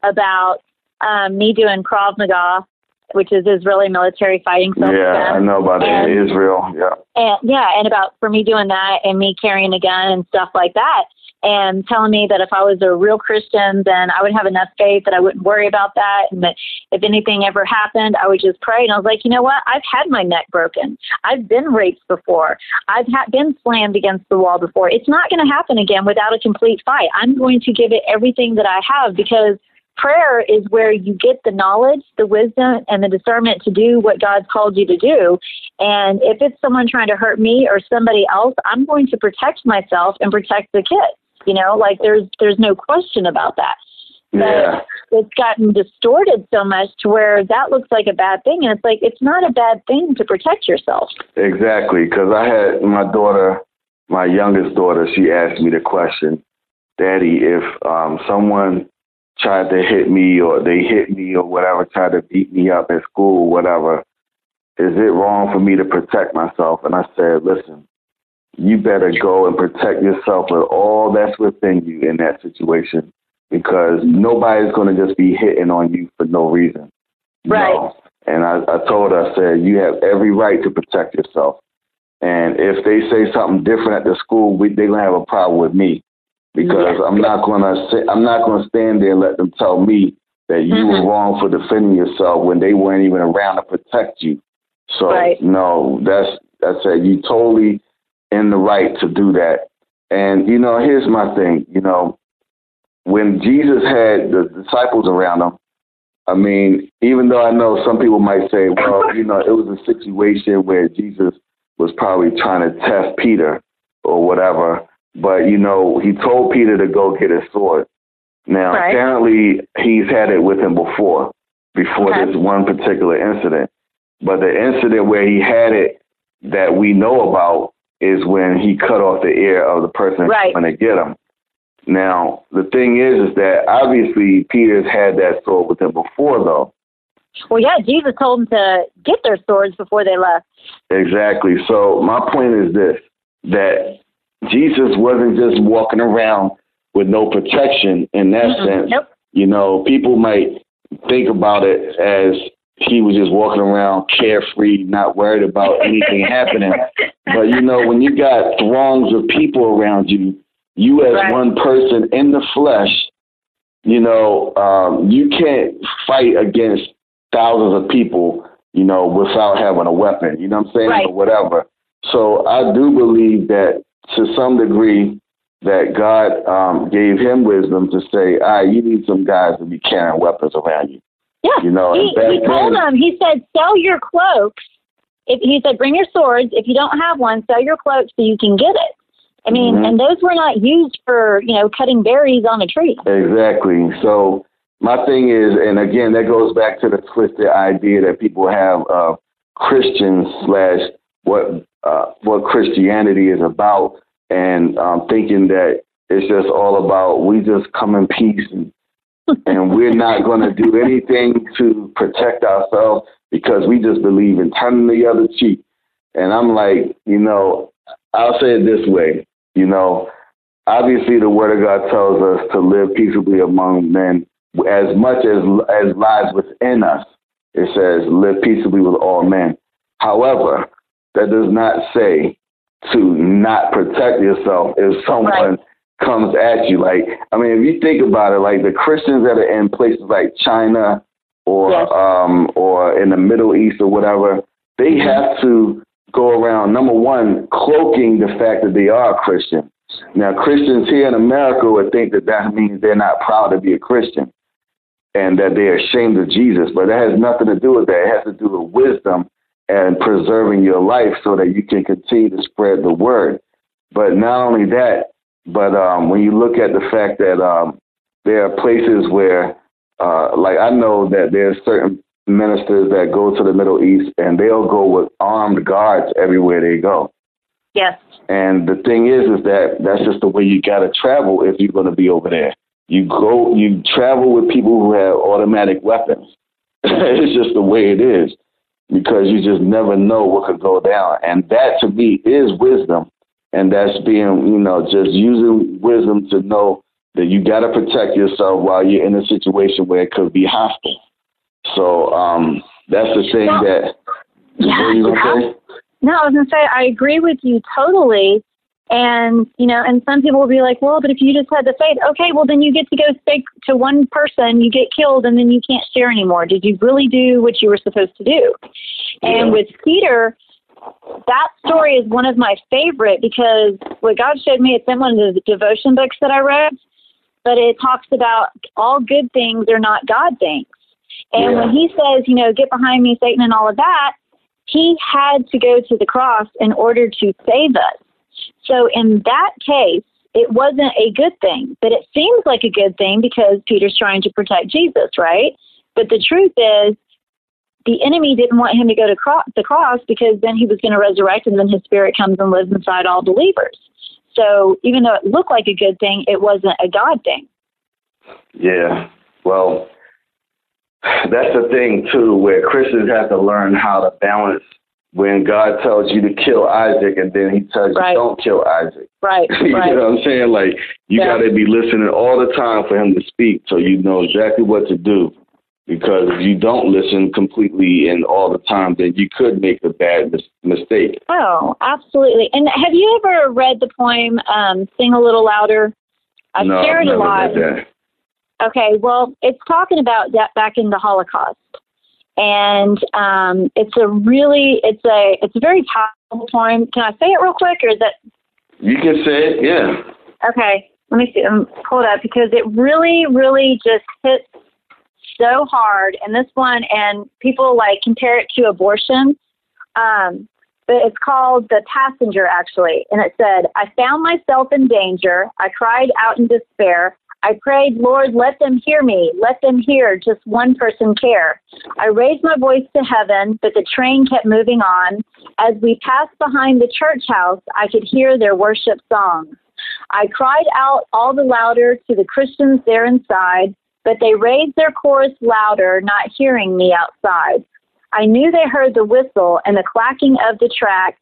about um, me doing Krav Maga which is Israeli military fighting self Yeah, I know about. And- Israel. Yeah. And yeah, and about for me doing that and me carrying a gun and stuff like that. And telling me that if I was a real Christian, then I would have enough faith that I wouldn't worry about that, and that if anything ever happened, I would just pray. And I was like, you know what? I've had my neck broken. I've been raped before. I've ha- been slammed against the wall before. It's not going to happen again without a complete fight. I'm going to give it everything that I have because prayer is where you get the knowledge, the wisdom, and the discernment to do what God's called you to do. And if it's someone trying to hurt me or somebody else, I'm going to protect myself and protect the kids. You know, like there's there's no question about that. Yeah. It's gotten distorted so much to where that looks like a bad thing, and it's like it's not a bad thing to protect yourself. Exactly, because I had my daughter, my youngest daughter, she asked me the question, Daddy, if um, someone tried to hit me or they hit me or whatever, tried to beat me up at school, whatever, is it wrong for me to protect myself? And I said, listen, you better go and protect yourself with all that's within you in that situation because nobody's going to just be hitting on you for no reason. Right. No. And I, I told her, I said, you have every right to protect yourself. And if they say something different at the school, we, they're gonna have a problem with me because. I'm not gonna say, I'm not gonna stand there and let them tell me that you Mhm. were wrong for defending yourself when they weren't even around to protect you. So Right. no, that's that's it. You totally in the right to do that. And you know, here's my thing. You know, when Jesus had the disciples around him, I mean, even though I know some people might say, well, you know, it was a situation where Jesus was probably trying to test Peter or whatever, but you know, he told Peter to go get his sword. Now, Right. apparently, he's had it with him before, before Okay. this one particular incident. But the incident where he had it that we know about is when he cut off the ear of the person Right. coming to get him. Now, the thing is, is that obviously Peter's had that sword with him before, though. Well, yeah, Jesus told them to get their swords before they left. Exactly. So my point is this: that Jesus wasn't just walking around with no protection in that Mm-mm. sense. Nope. You know, people might think about it as he was just walking around carefree, not worried about anything (laughs) happening. But you know, when you got throngs of people around you, you as Right. one person in the flesh, you know, um, you can't fight against thousands of people, you know, without having a weapon. You know what I'm saying? Right. Or whatever. So I do believe that to some degree that God um, gave him wisdom to say, ah, you need some guys to be carrying weapons around you. Yeah. You know, he, he told them, he said, sell your cloaks. If He said, bring your swords. If you don't have one, sell your cloaks so you can get it. I mean, Mhm. and those were not used for, you know, cutting berries on a tree. Exactly. So my thing is, and again, that goes back to the twisted idea that people have of Christians slash what uh, what Christianity is about, and um, thinking that it's just all about we just come in peace and and we're not going to do anything to protect ourselves because we just believe in turning the other cheek. And I'm like, you know, I'll say it this way, you know, obviously the word of God tells us to live peaceably among men as much as as lies within us. It says live peaceably with all men. However, that does not say to not protect yourself if someone Right. Comes at you. Like, I mean, if you think about it, like the Christians that are in places like China or Yes. um or in the Middle East or whatever, they Mhm. have to go around number one cloaking the fact that they are Christian. Now, Christians here in America would think that that means they're not proud to be a Christian and that they're ashamed of Jesus, but that has nothing to do with that. It has to do with wisdom and preserving your life so that you can continue to spread the word. But not only that, but um, when you look at the fact that um, there are places where, uh, like I know that there's certain ministers that go to the Middle East and they'll go with armed guards everywhere they go. Yes. And the thing is, is that that's just the way you got to travel if you're going to be over there. You go, you travel with people who have automatic weapons. (laughs) it's just the way it is because you just never know what could go down. And that to me is wisdom. And that's being, you know, just using wisdom to know that you got to protect yourself while you're in a situation where it could be hostile. So, um, that's the thing well, that. Yeah. You know no, I was gonna say I agree with you totally. And you know, and some people will be like, "Well, but if you just had the faith, okay, well then you get to go speak to one person, you get killed, and then you can't share anymore. Did you really do what you were supposed to do?" Yeah. And with Peter, that story is one of my favorite because what God showed me, it's in one of the devotion books that I read, but it talks about all good things are not God things. And Yeah. when he says, you know, get behind me, Satan, and all of that, he had to go to the cross in order to save us. So in that case, it wasn't a good thing, but it seems like a good thing because Peter's trying to protect Jesus, right? But the truth is, the enemy didn't want him to go to cro- the cross because then he was going to resurrect and then his spirit comes and lives inside all believers. So even though it looked like a good thing, it wasn't a God thing. Yeah. Well, that's the thing too, where Christians have to learn how to balance when God tells you to kill Isaac and then he tells Right. you don't kill Isaac. Right, (laughs) you right. know what I'm saying? Like you Yeah. got to be listening all the time for him to speak, so you know exactly what to do. Because if you don't listen completely and all the time, then you could make a bad mis- mistake. Oh, absolutely. And have you ever read the poem um, "Sing a Little Louder"? I've no, shared I've a lot. Okay, well, it's talking about that back in the Holocaust, and um, it's a really, it's a, it's a very powerful poem. Can I say it real quick, or is that You can say it, yeah. okay? Let me see. Um, pull it up because it really, really just hits so hard. And this one, and people like compare it to abortion. Um, but it's called The Passenger, actually. And it said, I found myself in danger. I cried out in despair. I prayed, Lord, let them hear me. Let them hear just one person care. I raised my voice to heaven, but the train kept moving on. As we passed behind the church house, I could hear their worship songs. I cried out all the louder to the Christians there inside, but they raised their chorus louder, not hearing me outside. I knew they heard the whistle and the clacking of the track.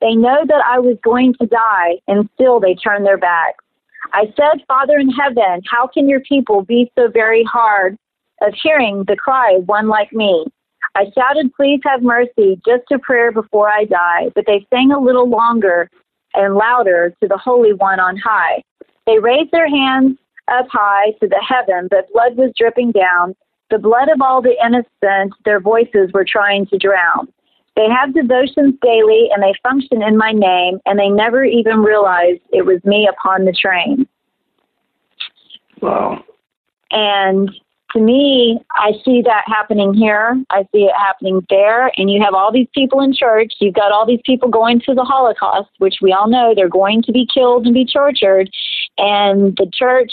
They know that I was going to die, and still they turned their backs. I said, Father in heaven, how can your people be so very hard of hearing the cry of one like me? I shouted, Please have mercy, just a prayer before I die, but they sang a little longer and louder to the Holy One on high. They raised their hands up high to the heaven, but blood was dripping down, the blood of all the innocent their voices were trying to drown. They have devotions daily and they function in my name, and they never even realized it was me upon the train. Wow. And to me, I see that happening here. I see it happening there. And you have all these people in church. You've got all these people going to the Holocaust, which we all know they're going to be killed and be tortured. And the church,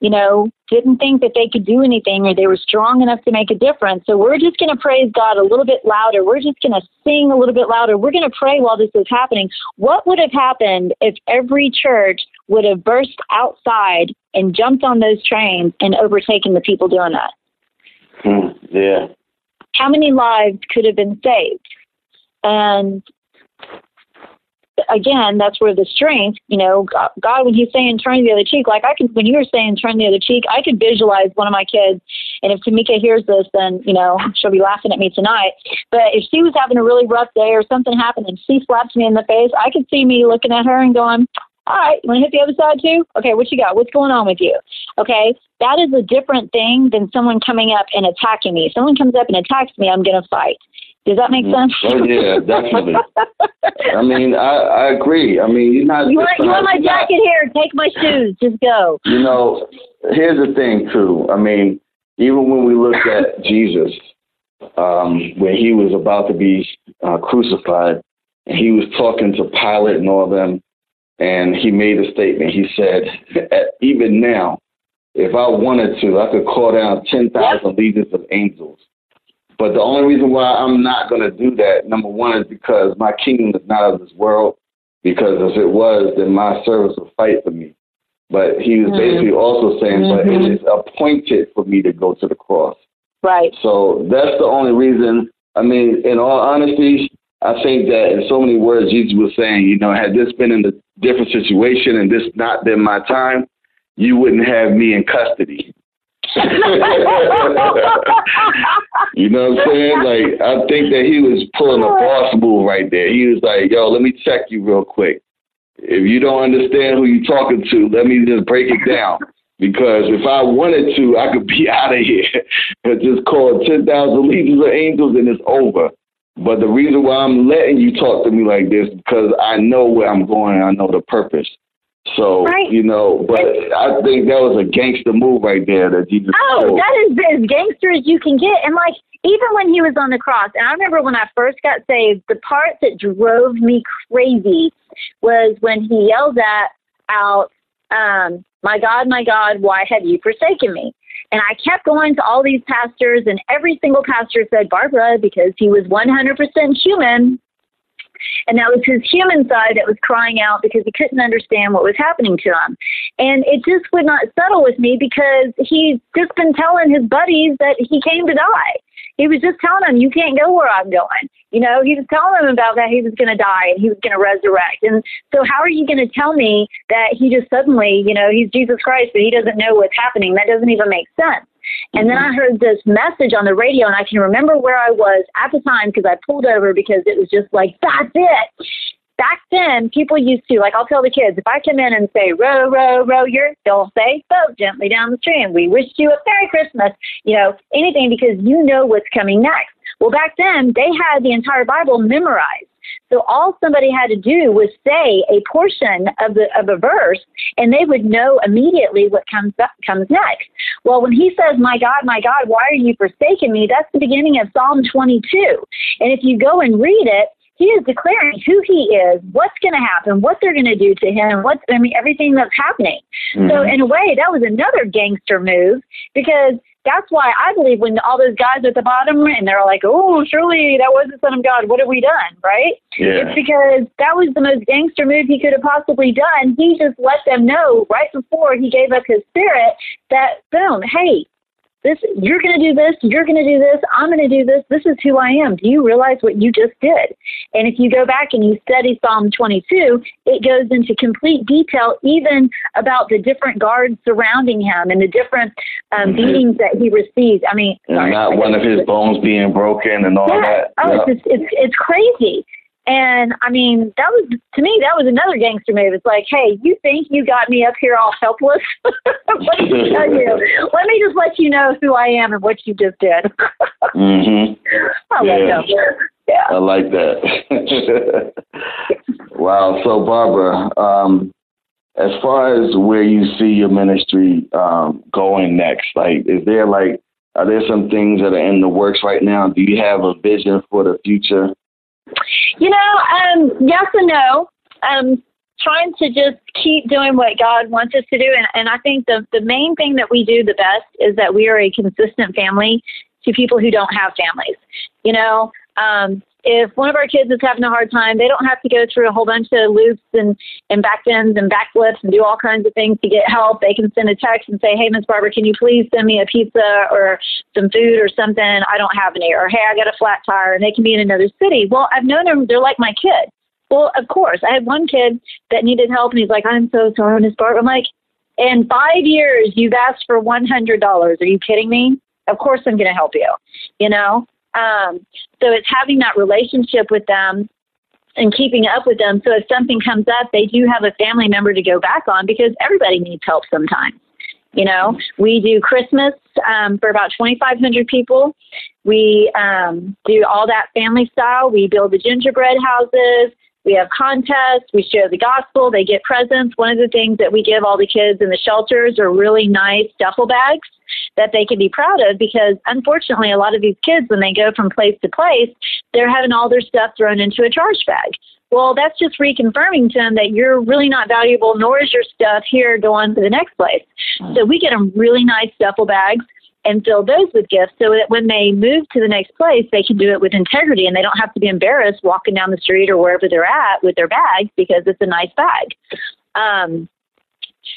you know, didn't think that they could do anything or they were strong enough to make a difference. So we're just going to praise God a little bit louder. We're just going to sing a little bit louder. We're going to pray while this is happening. What would have happened if every church would have burst outside and jumped on those trains and overtaken the people doing that? Hmm. Yeah. How many lives could have been saved? And again, that's where the strength, you know, God, when He's saying turn the other cheek, like I could, when you were saying turn the other cheek, I could visualize one of my kids. And if Tamika hears this, then, you know, she'll be laughing at me tonight. But if she was having a really rough day or something happened and she slapped me in the face, I could see me looking at her and going, all right, you want to hit the other side too? Okay, what you got? What's going on with you? Okay, that is a different thing than someone coming up and attacking me. Someone comes up and attacks me, I'm going to fight. Does that make sense? Oh yeah, definitely. (laughs) I mean, I I agree. I mean, you're not. You want, you want my not- jacket here? Take my shoes. Just go. You know, here's the thing too. I mean, even when we look at Jesus, um, when he was about to be uh, crucified, and he was talking to Pilate and all them, and he made a statement. He said, "Even now, if I wanted to, I could call down ten thousand legions of angels." But the only reason why I'm not going to do that, number one, is because my kingdom is not of this world. Because if it was, then my servants would fight for me. But he was Mhm. basically also saying, but Mhm. it is appointed for me to go to the cross. Right. So that's the only reason. I mean, in all honesty, I think that in so many words, Jesus was saying, you know, had this been in a different situation and this not been my time, you wouldn't have me in custody. You know what I'm saying? Like I think that he was pulling a boss move right there. He was like, "Yo, let me check you real quick. If you don't understand who you're talking to, let me just break it down." Because if I wanted to, I could be (laughs) out of here and just call 10,000 legions of angels and it's over. But the reason why I'm letting you talk to me like this because I know where I'm going. I know the purpose. So right. you know, but I think that was a gangster move right there that you just. Oh, that is as gangster as you can get, and like even when he was on the cross, and I remember when I first got saved, the part that drove me crazy was when he yelled at out, um, "My God, my God, why have you forsaken me?" And I kept going to all these pastors, and every single pastor said, Barbara, because he was 100% human, and that was his human side that was crying out because he couldn't understand what was happening to him. And it just would not settle with me because he's just been telling his buddies that he came to die. He was just telling them, you can't go where I'm going. You know, he was telling them about that he was going to die and he was going to resurrect. And so, how are you going to tell me that he just suddenly, you know, he's Jesus Christ, but he doesn't know what's happening? That doesn't even make sense. And then I heard this message on the radio, and I can remember where I was at the time because I pulled over because it was just like, that's it. Back then, people used to, like, I'll tell the kids, if I come in and say, row, row, row your, they'll say, boat gently down the stream. We wish you a Merry Christmas, you know, anything because you know what's coming next. Well, back then, they had the entire Bible memorized. So all somebody had to do was say a portion of the of a verse, and they would know immediately what comes up, comes next. Well, when he says, "My God, my God, why are you forsaking me?" That's the beginning of Psalm 22. And if you go and read it, he is declaring who he is, what's going to happen, what they're going to do to him, what's I mean everything that's happening. Mm-hmm. So in a way, that was another gangster move because that's why I believe when all those guys at the bottom and they're like, "Oh, surely that was the Son of God. What have we done?" Right? Yeah. It's because that was the most gangster move he could have possibly done. He just let them know right before he gave up his spirit that boom, hey, this you're going to do this you're going to do this i'm going to do this this is who i am do you realize what you just did and if you go back and you study psalm 22 it goes into complete detail even about the different guards surrounding him and the different um, mm-hmm. beatings that he received i mean sorry, not one of his bones being broken and all yeah. that oh yep. it's, it's it's crazy and I mean, that was to me that was another gangster move. It's like, hey, you think you got me up here all helpless? (laughs) let me tell you. Let me just let you know who I am and what you just did. mhm. (laughs) I yeah. like that. Yeah. I like that. (laughs) wow. So Barbara, um, as far as where you see your ministry um, going next, like, is there like, are there some things that are in the works right now? Do you have a vision for the future? You know, um, yes and no. Um, trying to just keep doing what God wants us to do. And, and I think the, the main thing that we do the best is that we are a consistent family to people who don't have families. You know, um, if one of our kids is having a hard time, they don't have to go through a whole bunch of loops and, and back bends and backflips and do all kinds of things to get help. They can send a text and say, Hey, Miss Barbara, can you please send me a pizza or some food or something? I don't have any. Or, Hey, I got a flat tire and they can be in another city. Well, I've known them. They're like my kid. Well, of course. I had one kid that needed help and he's like, I'm so sorry, Miss Barbara. I'm like, in five years, you've asked for $100. Are you kidding me? Of course I'm going to help you, you know? Um, so it's having that relationship with them and keeping up with them. So if something comes up, they do have a family member to go back on because everybody needs help sometimes. You know, we do Christmas um, for about 2,500 people. We um, do all that family style. We build the gingerbread houses. We have contests. We share the gospel. They get presents. One of the things that we give all the kids in the shelters are really nice duffel bags that they can be proud of because unfortunately, a lot of these kids, when they go from place to place, they're having all their stuff thrown into a trash bag. Well, that's just reconfirming to them that you're really not valuable, nor is your stuff here. Go on to the next place. So we get them really nice duffel bags and fill those with gifts so that when they move to the next place, they can do it with integrity and they don't have to be embarrassed walking down the street or wherever they're at with their bags because it's a nice bag. Um,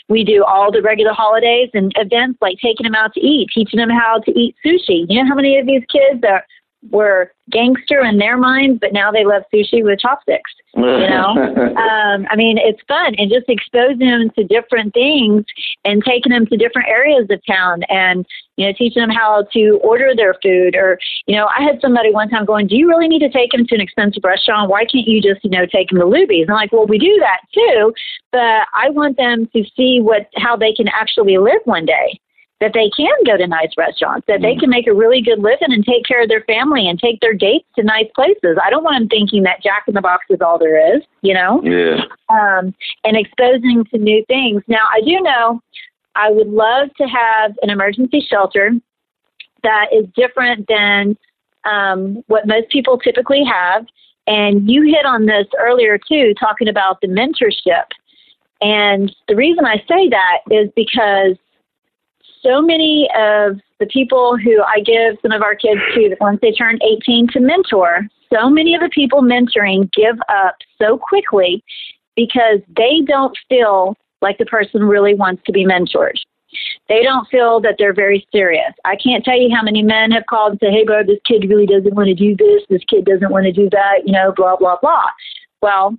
we do all the regular holidays and events like taking them out to eat, teaching them how to eat sushi. You know how many of these kids are were gangster in their minds, but now they love sushi with chopsticks. You (laughs) know, um, I mean, it's fun and just exposing them to different things and taking them to different areas of town and you know teaching them how to order their food. Or you know, I had somebody one time going, "Do you really need to take them to an expensive restaurant? Why can't you just you know take them to Luby's?" And I'm like, "Well, we do that too, but I want them to see what how they can actually live one day." That they can go to nice restaurants, that they mm. can make a really good living and take care of their family and take their dates to nice places. I don't want them thinking that Jack in the Box is all there is, you know? Yeah. Um, and exposing to new things. Now, I do know I would love to have an emergency shelter that is different than um, what most people typically have. And you hit on this earlier too, talking about the mentorship. And the reason I say that is because so many of the people who I give some of our kids to once they turn 18 to mentor, so many of the people mentoring give up so quickly because they don't feel like the person really wants to be mentored. They don't feel that they're very serious. I can't tell you how many men have called and said, Hey, bro, this kid really doesn't want to do this. This kid doesn't want to do that, you know, blah, blah, blah. Well,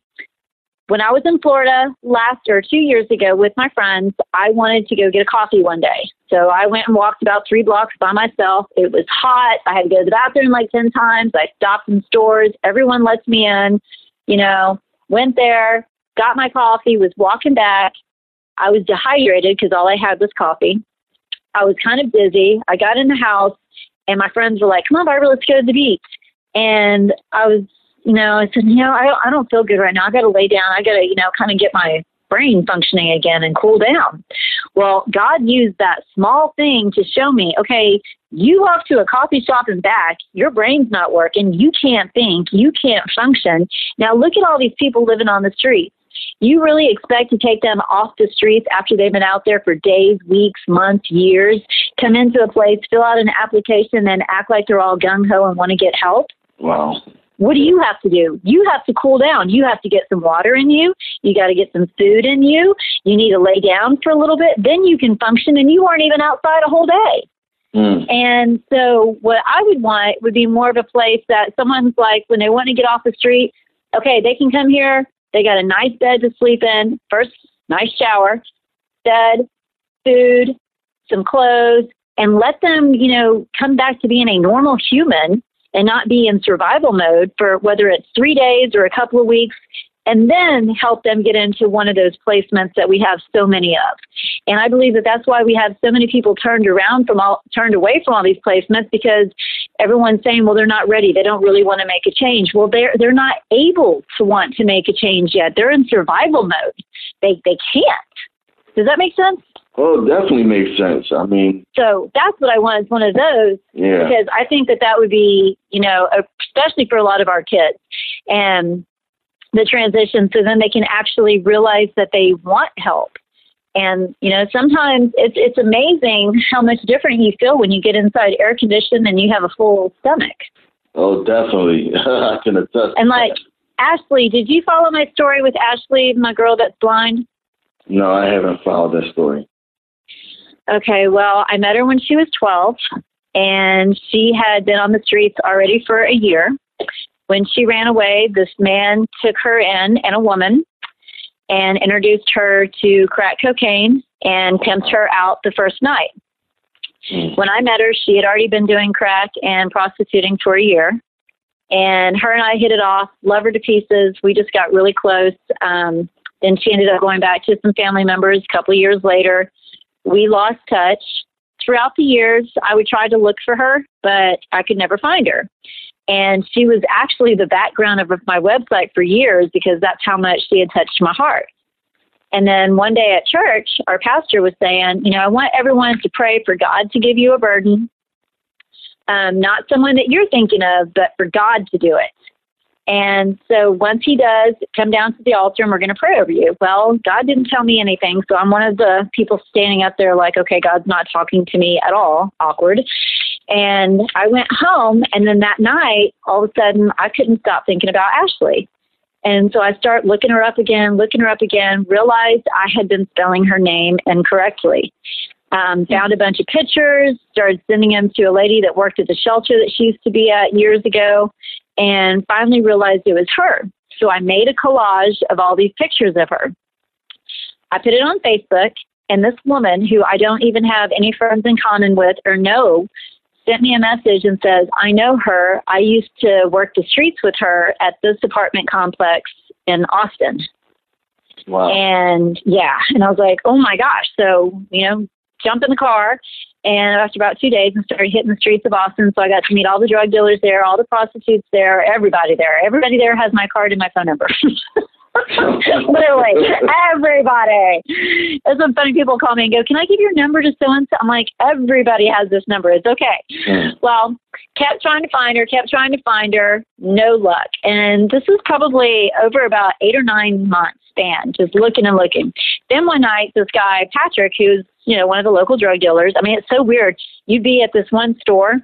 when I was in Florida last or two years ago with my friends, I wanted to go get a coffee one day. So I went and walked about three blocks by myself. It was hot. I had to go to the bathroom like 10 times. I stopped in stores. Everyone lets me in, you know, went there, got my coffee, was walking back. I was dehydrated because all I had was coffee. I was kind of busy. I got in the house and my friends were like, come on, Barbara, let's go to the beach. And I was you know, I said, you know, I I don't feel good right now. I got to lay down. I got to, you know, kind of get my brain functioning again and cool down. Well, God used that small thing to show me, okay, you walk to a coffee shop and back, your brain's not working, you can't think, you can't function. Now look at all these people living on the streets. You really expect to take them off the streets after they've been out there for days, weeks, months, years, come into a place, fill out an application, and act like they're all gung ho and want to get help? Wow. What do you have to do? You have to cool down. You have to get some water in you. You got to get some food in you. You need to lay down for a little bit. Then you can function, and you aren't even outside a whole day. Mm. And so, what I would want would be more of a place that someone's like, when they want to get off the street, okay, they can come here. They got a nice bed to sleep in. First, nice shower, bed, food, some clothes, and let them, you know, come back to being a normal human and not be in survival mode for whether it's three days or a couple of weeks, and then help them get into one of those placements that we have so many of. And I believe that that's why we have so many people turned around from all, turned away from all these placements because everyone's saying, well, they're not ready. They don't really want to make a change. Well, they're, they're not able to want to make a change yet. They're in survival mode. They, they can't. Does that make sense? Well, it definitely makes sense. I mean, so that's what I want is one of those. Yeah. Because I think that that would be, you know, especially for a lot of our kids, and the transition, so then they can actually realize that they want help. And you know, sometimes it's it's amazing how much different you feel when you get inside air conditioned and you have a full stomach. Oh, definitely, (laughs) I can attest. And like Ashley, did you follow my story with Ashley, my girl that's blind? No, I haven't followed that story. Okay, well, I met her when she was 12, and she had been on the streets already for a year. When she ran away, this man took her in and a woman and introduced her to crack cocaine and pimped her out the first night. Mm. When I met her, she had already been doing crack and prostituting for a year. And her and I hit it off, love her to pieces. We just got really close. Um, then she ended up going back to some family members a couple of years later we lost touch. Throughout the years, I would try to look for her, but I could never find her. And she was actually the background of my website for years because that's how much she had touched my heart. And then one day at church, our pastor was saying, you know, I want everyone to pray for God to give you a burden, um, not someone that you're thinking of, but for God to do it. And so once he does, come down to the altar and we're going to pray over you. Well, God didn't tell me anything. So I'm one of the people standing up there like, okay, God's not talking to me at all. Awkward. And I went home. And then that night, all of a sudden, I couldn't stop thinking about Ashley. And so I start looking her up again, looking her up again, realized I had been spelling her name incorrectly. Um, found a bunch of pictures, started sending them to a lady that worked at the shelter that she used to be at years ago, and finally realized it was her. So I made a collage of all these pictures of her. I put it on Facebook, and this woman, who I don't even have any friends in common with or know, sent me a message and says, I know her. I used to work the streets with her at this apartment complex in Austin. Wow. And yeah, and I was like, oh my gosh. So, you know, jump in the car. And after about two days, and started hitting the streets of Austin. So I got to meet all the drug dealers there, all the prostitutes there, everybody there. Everybody there has my card and my phone number. (laughs) Literally, everybody. There's some funny people call me and go, Can I give your number to so and so? I'm like, Everybody has this number. It's okay. Mm. Well, kept trying to find her, kept trying to find her, no luck. And this is probably over about eight or nine months span, just looking and looking. Then one night, this guy, Patrick, who's, you know, one of the local drug dealers, I mean, it's so weird. You'd be at this one store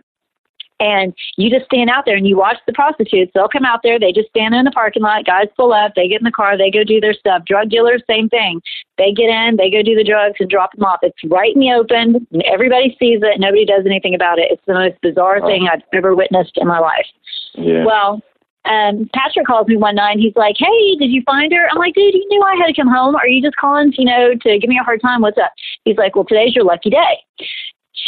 and you just stand out there and you watch the prostitutes. They'll come out there, they just stand in the parking lot, guys pull up, they get in the car, they go do their stuff. Drug dealers, same thing. They get in, they go do the drugs and drop them off. It's right in the open. Everybody sees it, nobody does anything about it. It's the most bizarre thing I've ever witnessed in my life. Yeah. Well, um, Patrick calls me one night and he's like, Hey, did you find her? I'm like, dude, you knew I had to come home. Are you just calling, you know, to give me a hard time? What's up? He's like, Well, today's your lucky day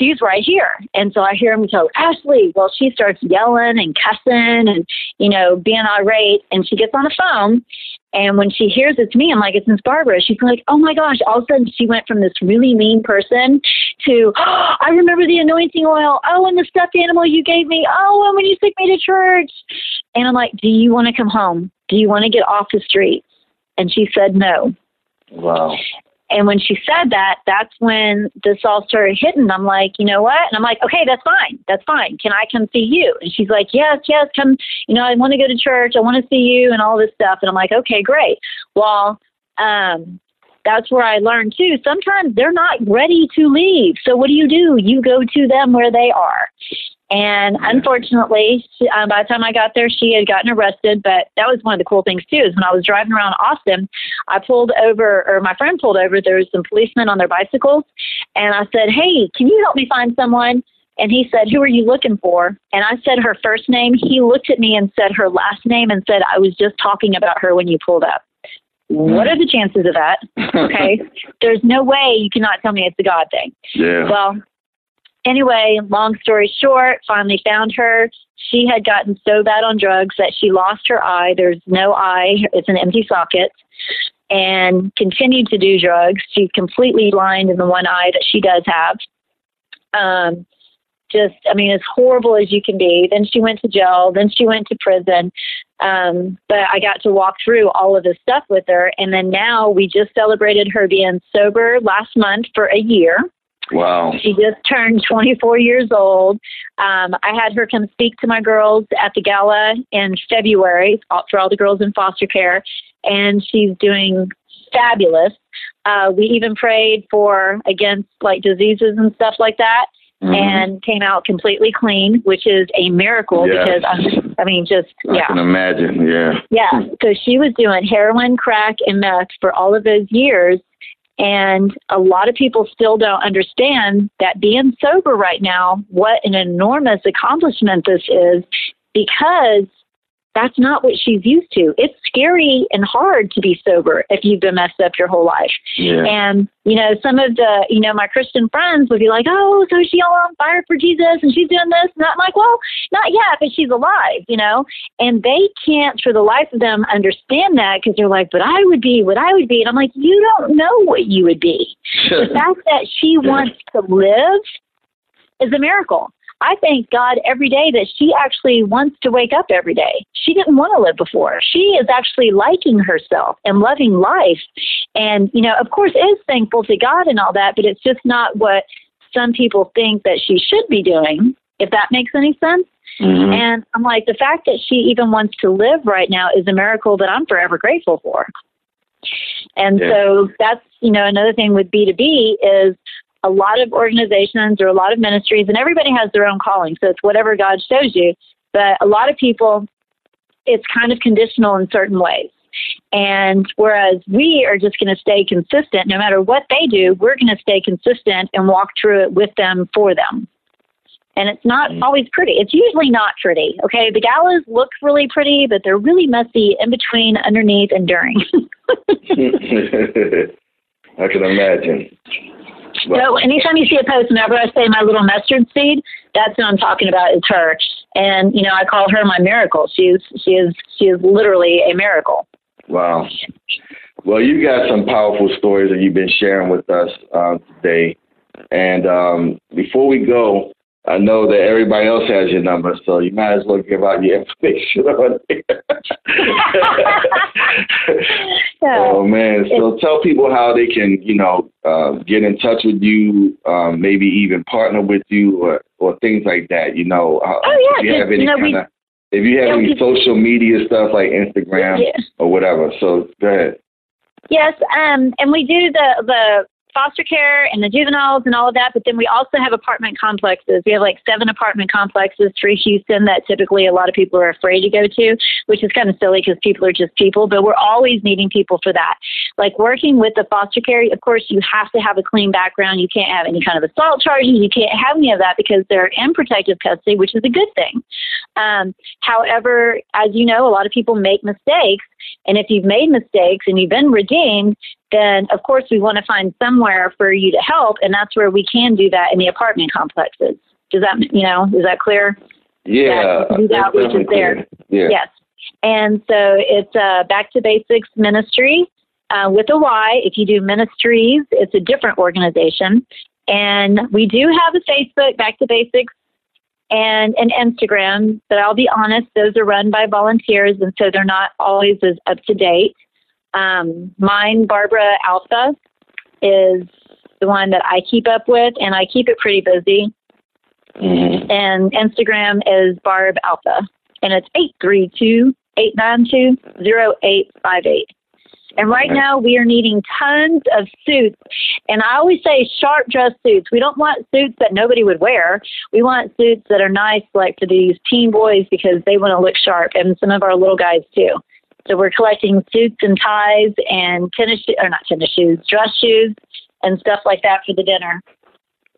she's right here. And so I hear him go, Ashley. Well, she starts yelling and cussing and, you know, being irate. And she gets on the phone. And when she hears it's me, I'm like, it's Miss Barbara. She's like, oh my gosh. All of a sudden, she went from this really mean person to, oh, I remember the anointing oil. Oh, and the stuffed animal you gave me. Oh, and when you took me to church. And I'm like, do you want to come home? Do you want to get off the streets? And she said no. Wow. And when she said that, that's when this all started hitting. I'm like, you know what? And I'm like, okay, that's fine. That's fine. Can I come see you? And she's like, yes, yes, come. You know, I want to go to church. I want to see you and all this stuff. And I'm like, okay, great. Well, um, that's where I learned too. Sometimes they're not ready to leave. So what do you do? You go to them where they are. And unfortunately, um, by the time I got there, she had gotten arrested. But that was one of the cool things too. Is when I was driving around Austin, I pulled over, or my friend pulled over. There was some policemen on their bicycles, and I said, "Hey, can you help me find someone?" And he said, Who are you looking for? And I said her first name. He looked at me and said her last name and said, I was just talking about her when you pulled up. What are the chances of that? Okay. (laughs) There's no way you cannot tell me it's a God thing. Yeah. Well, anyway, long story short, finally found her. She had gotten so bad on drugs that she lost her eye. There's no eye, it's an empty socket, and continued to do drugs. She's completely blind in the one eye that she does have. Um, just, I mean, as horrible as you can be. Then she went to jail. Then she went to prison. Um, but I got to walk through all of this stuff with her. And then now we just celebrated her being sober last month for a year. Wow. She just turned (laughs) 24 years old. Um, I had her come speak to my girls at the gala in February for all the girls in foster care, and she's doing fabulous. Uh, we even prayed for against like diseases and stuff like that. Mm-hmm. And came out completely clean, which is a miracle yes. because I'm, I mean, just yeah. I can imagine, yeah. Yeah, so she was doing heroin, crack, and meth for all of those years, and a lot of people still don't understand that being sober right now, what an enormous accomplishment this is because that's not what she's used to. It's scary and hard to be sober if you've been messed up your whole life. Yeah. And, you know, some of the, you know, my Christian friends would be like, oh, so she's all on fire for Jesus and she's doing this. And I'm like, well, not yet, but she's alive, you know? And they can't, for the life of them, understand that because they're like, but I would be what I would be. And I'm like, you don't know what you would be. (laughs) the fact that she wants to live is a miracle. I thank God every day that she actually wants to wake up every day. She didn't want to live before. She is actually liking herself and loving life. And, you know, of course, is thankful to God and all that, but it's just not what some people think that she should be doing, if that makes any sense. Mm-hmm. And I'm like, the fact that she even wants to live right now is a miracle that I'm forever grateful for. And Yeah. so that's, you know, another thing with B2B is a lot of organizations or a lot of ministries, and everybody has their own calling. So it's whatever God shows you. But a lot of people, it's kind of conditional in certain ways. And whereas we are just going to stay consistent, no matter what they do, we're going to stay consistent and walk through it with them for them. And it's not mm. always pretty. It's usually not pretty. Okay. The galas look really pretty, but they're really messy in between, underneath, and during. (laughs) (laughs) I can imagine. So anytime you see a post, whenever I say my little mustard seed, that's what I'm talking about is her. And you know, I call her my miracle. She's she is she is literally a miracle. Wow. Well, you got some powerful stories that you've been sharing with us uh, today. And um, before we go, I know that everybody else has your number, so you might as well give out your information (laughs) on there. (laughs) oh man! So tell people how they can, you know, uh, get in touch with you, um, maybe even partner with you, or or things like that. You know, uh, oh yeah, if you have any you know, kind of, if you have any social media stuff like Instagram yeah. or whatever. So go ahead. Yes, um, and we do the the foster care and the juveniles and all of that, but then we also have apartment complexes. We have like seven apartment complexes through Houston that typically a lot of people are afraid to go to, which is kind of silly because people are just people, but we're always needing people for that. Like working with the foster care, of course, you have to have a clean background. You can't have any kind of assault charges. You can't have any of that because they're in protective custody, which is a good thing. Um, however, as you know, a lot of people make mistakes. And if you've made mistakes and you've been redeemed, then of course we want to find somewhere for you to help, and that's where we can do that in the apartment complexes. Does that you know is that clear? Yeah, that, outreach is there. Yeah. Yes, and so it's uh, Back to Basics Ministry uh, with a Y. If you do ministries, it's a different organization, and we do have a Facebook Back to Basics and an Instagram. But I'll be honest, those are run by volunteers, and so they're not always as up to date. Um, mine, Barbara Alpha, is the one that I keep up with, and I keep it pretty busy. Mm-hmm. And Instagram is Barb Alpha, and it's 832 892 0858. And right now we are needing tons of suits. And I always say sharp dress suits. We don't want suits that nobody would wear. We want suits that are nice, like for these teen boys, because they want to look sharp, and some of our little guys too. So we're collecting suits and ties and tennis, or not tennis shoes, dress shoes, and stuff like that for the dinner.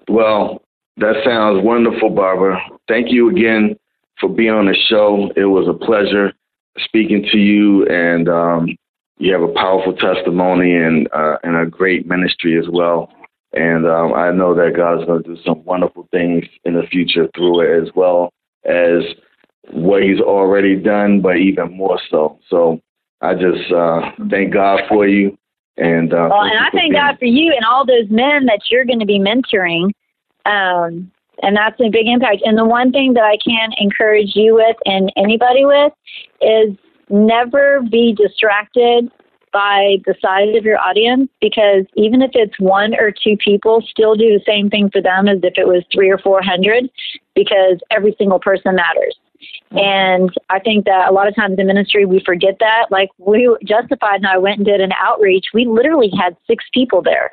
Well, that sounds wonderful, Barbara. Thank you again for being on the show. It was a pleasure speaking to you, and um, you have a powerful testimony and uh, and a great ministry as well. And um, I know that God's going to do some wonderful things in the future through it, as well as what he's already done, but even more so. So I just uh, thank God for you. And uh, well, and I thank God for you and all those men that you're going to be mentoring. Um, and that's a big impact. And the one thing that I can encourage you with and anybody with is never be distracted by the size of your audience because even if it's one or two people, still do the same thing for them as if it was three or four hundred because every single person matters. And I think that a lot of times in ministry we forget that. Like we Justified and I went and did an outreach. We literally had six people there,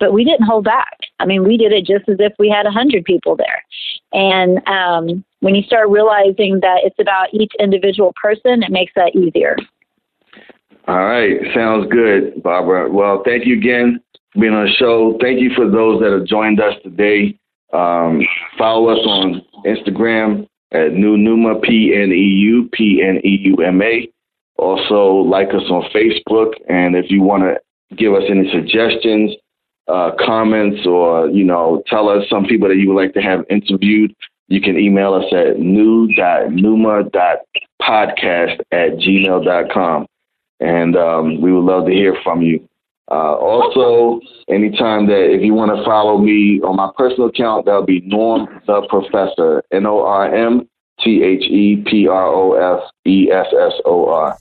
but we didn't hold back. I mean, we did it just as if we had a hundred people there. And um, when you start realizing that it's about each individual person, it makes that easier. All right, sounds good, Barbara. Well, thank you again for being on the show. Thank you for those that have joined us today. Um, follow us on Instagram at Pneu Pneuma, P N E U P N E U M A. Also, like us on Facebook. And if you want to give us any suggestions, uh, comments, or, you know, tell us some people that you would like to have interviewed, you can email us at pneu.pneuma.podcast at gmail.com. And um, we would love to hear from you. Uh, also, anytime that if you want to follow me on my personal account, that'll be Norm the Professor, N O R M T H E P R O F E S S O R.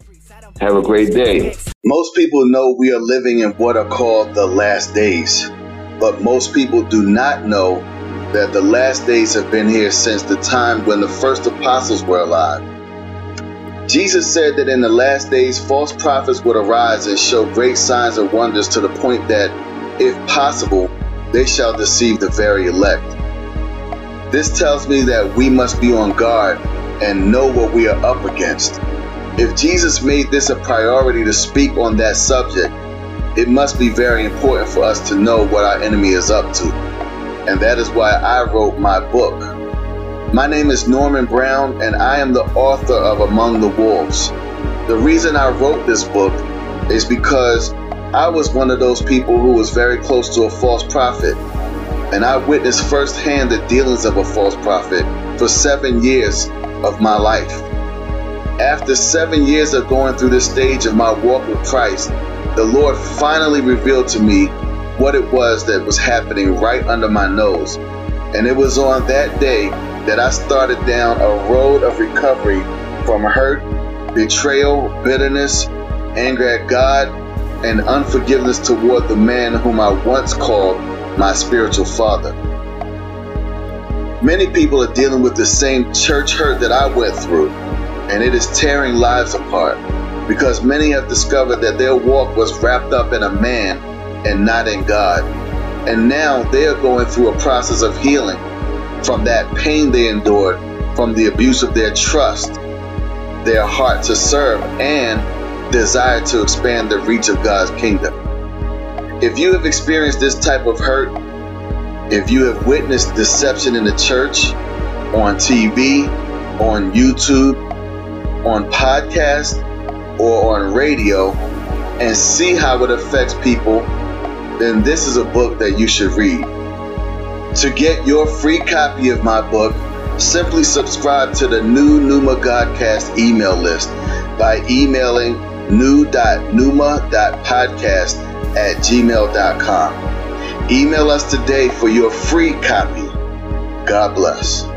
Have a great day. Most people know we are living in what are called the last days, but most people do not know that the last days have been here since the time when the first apostles were alive. Jesus said that in the last days, false prophets would arise and show great signs and wonders to the point that, if possible, they shall deceive the very elect. This tells me that we must be on guard and know what we are up against. If Jesus made this a priority to speak on that subject, it must be very important for us to know what our enemy is up to. And that is why I wrote my book. My name is Norman Brown, and I am the author of Among the Wolves. The reason I wrote this book is because I was one of those people who was very close to a false prophet. And I witnessed firsthand the dealings of a false prophet for seven years of my life. After seven years of going through this stage of my walk with Christ, the Lord finally revealed to me what it was that was happening right under my nose. And it was on that day that I started down a road of recovery from hurt, betrayal, bitterness, anger at God, and unforgiveness toward the man whom I once called my spiritual father. Many people are dealing with the same church hurt that I went through, and it is tearing lives apart because many have discovered that their walk was wrapped up in a man and not in God. And now they are going through a process of healing from that pain they endured from the abuse of their trust, their heart to serve, and desire to expand the reach of God's kingdom. If you have experienced this type of hurt, if you have witnessed deception in the church, on TV, on YouTube, on podcast, or on radio, and see how it affects people, then this is a book that you should read. To get your free copy of my book, simply subscribe to the Pneu Pneuma Godcast email list by emailing pneu.pneuma.podcast at gmail.com. Email us today for your free copy. God bless.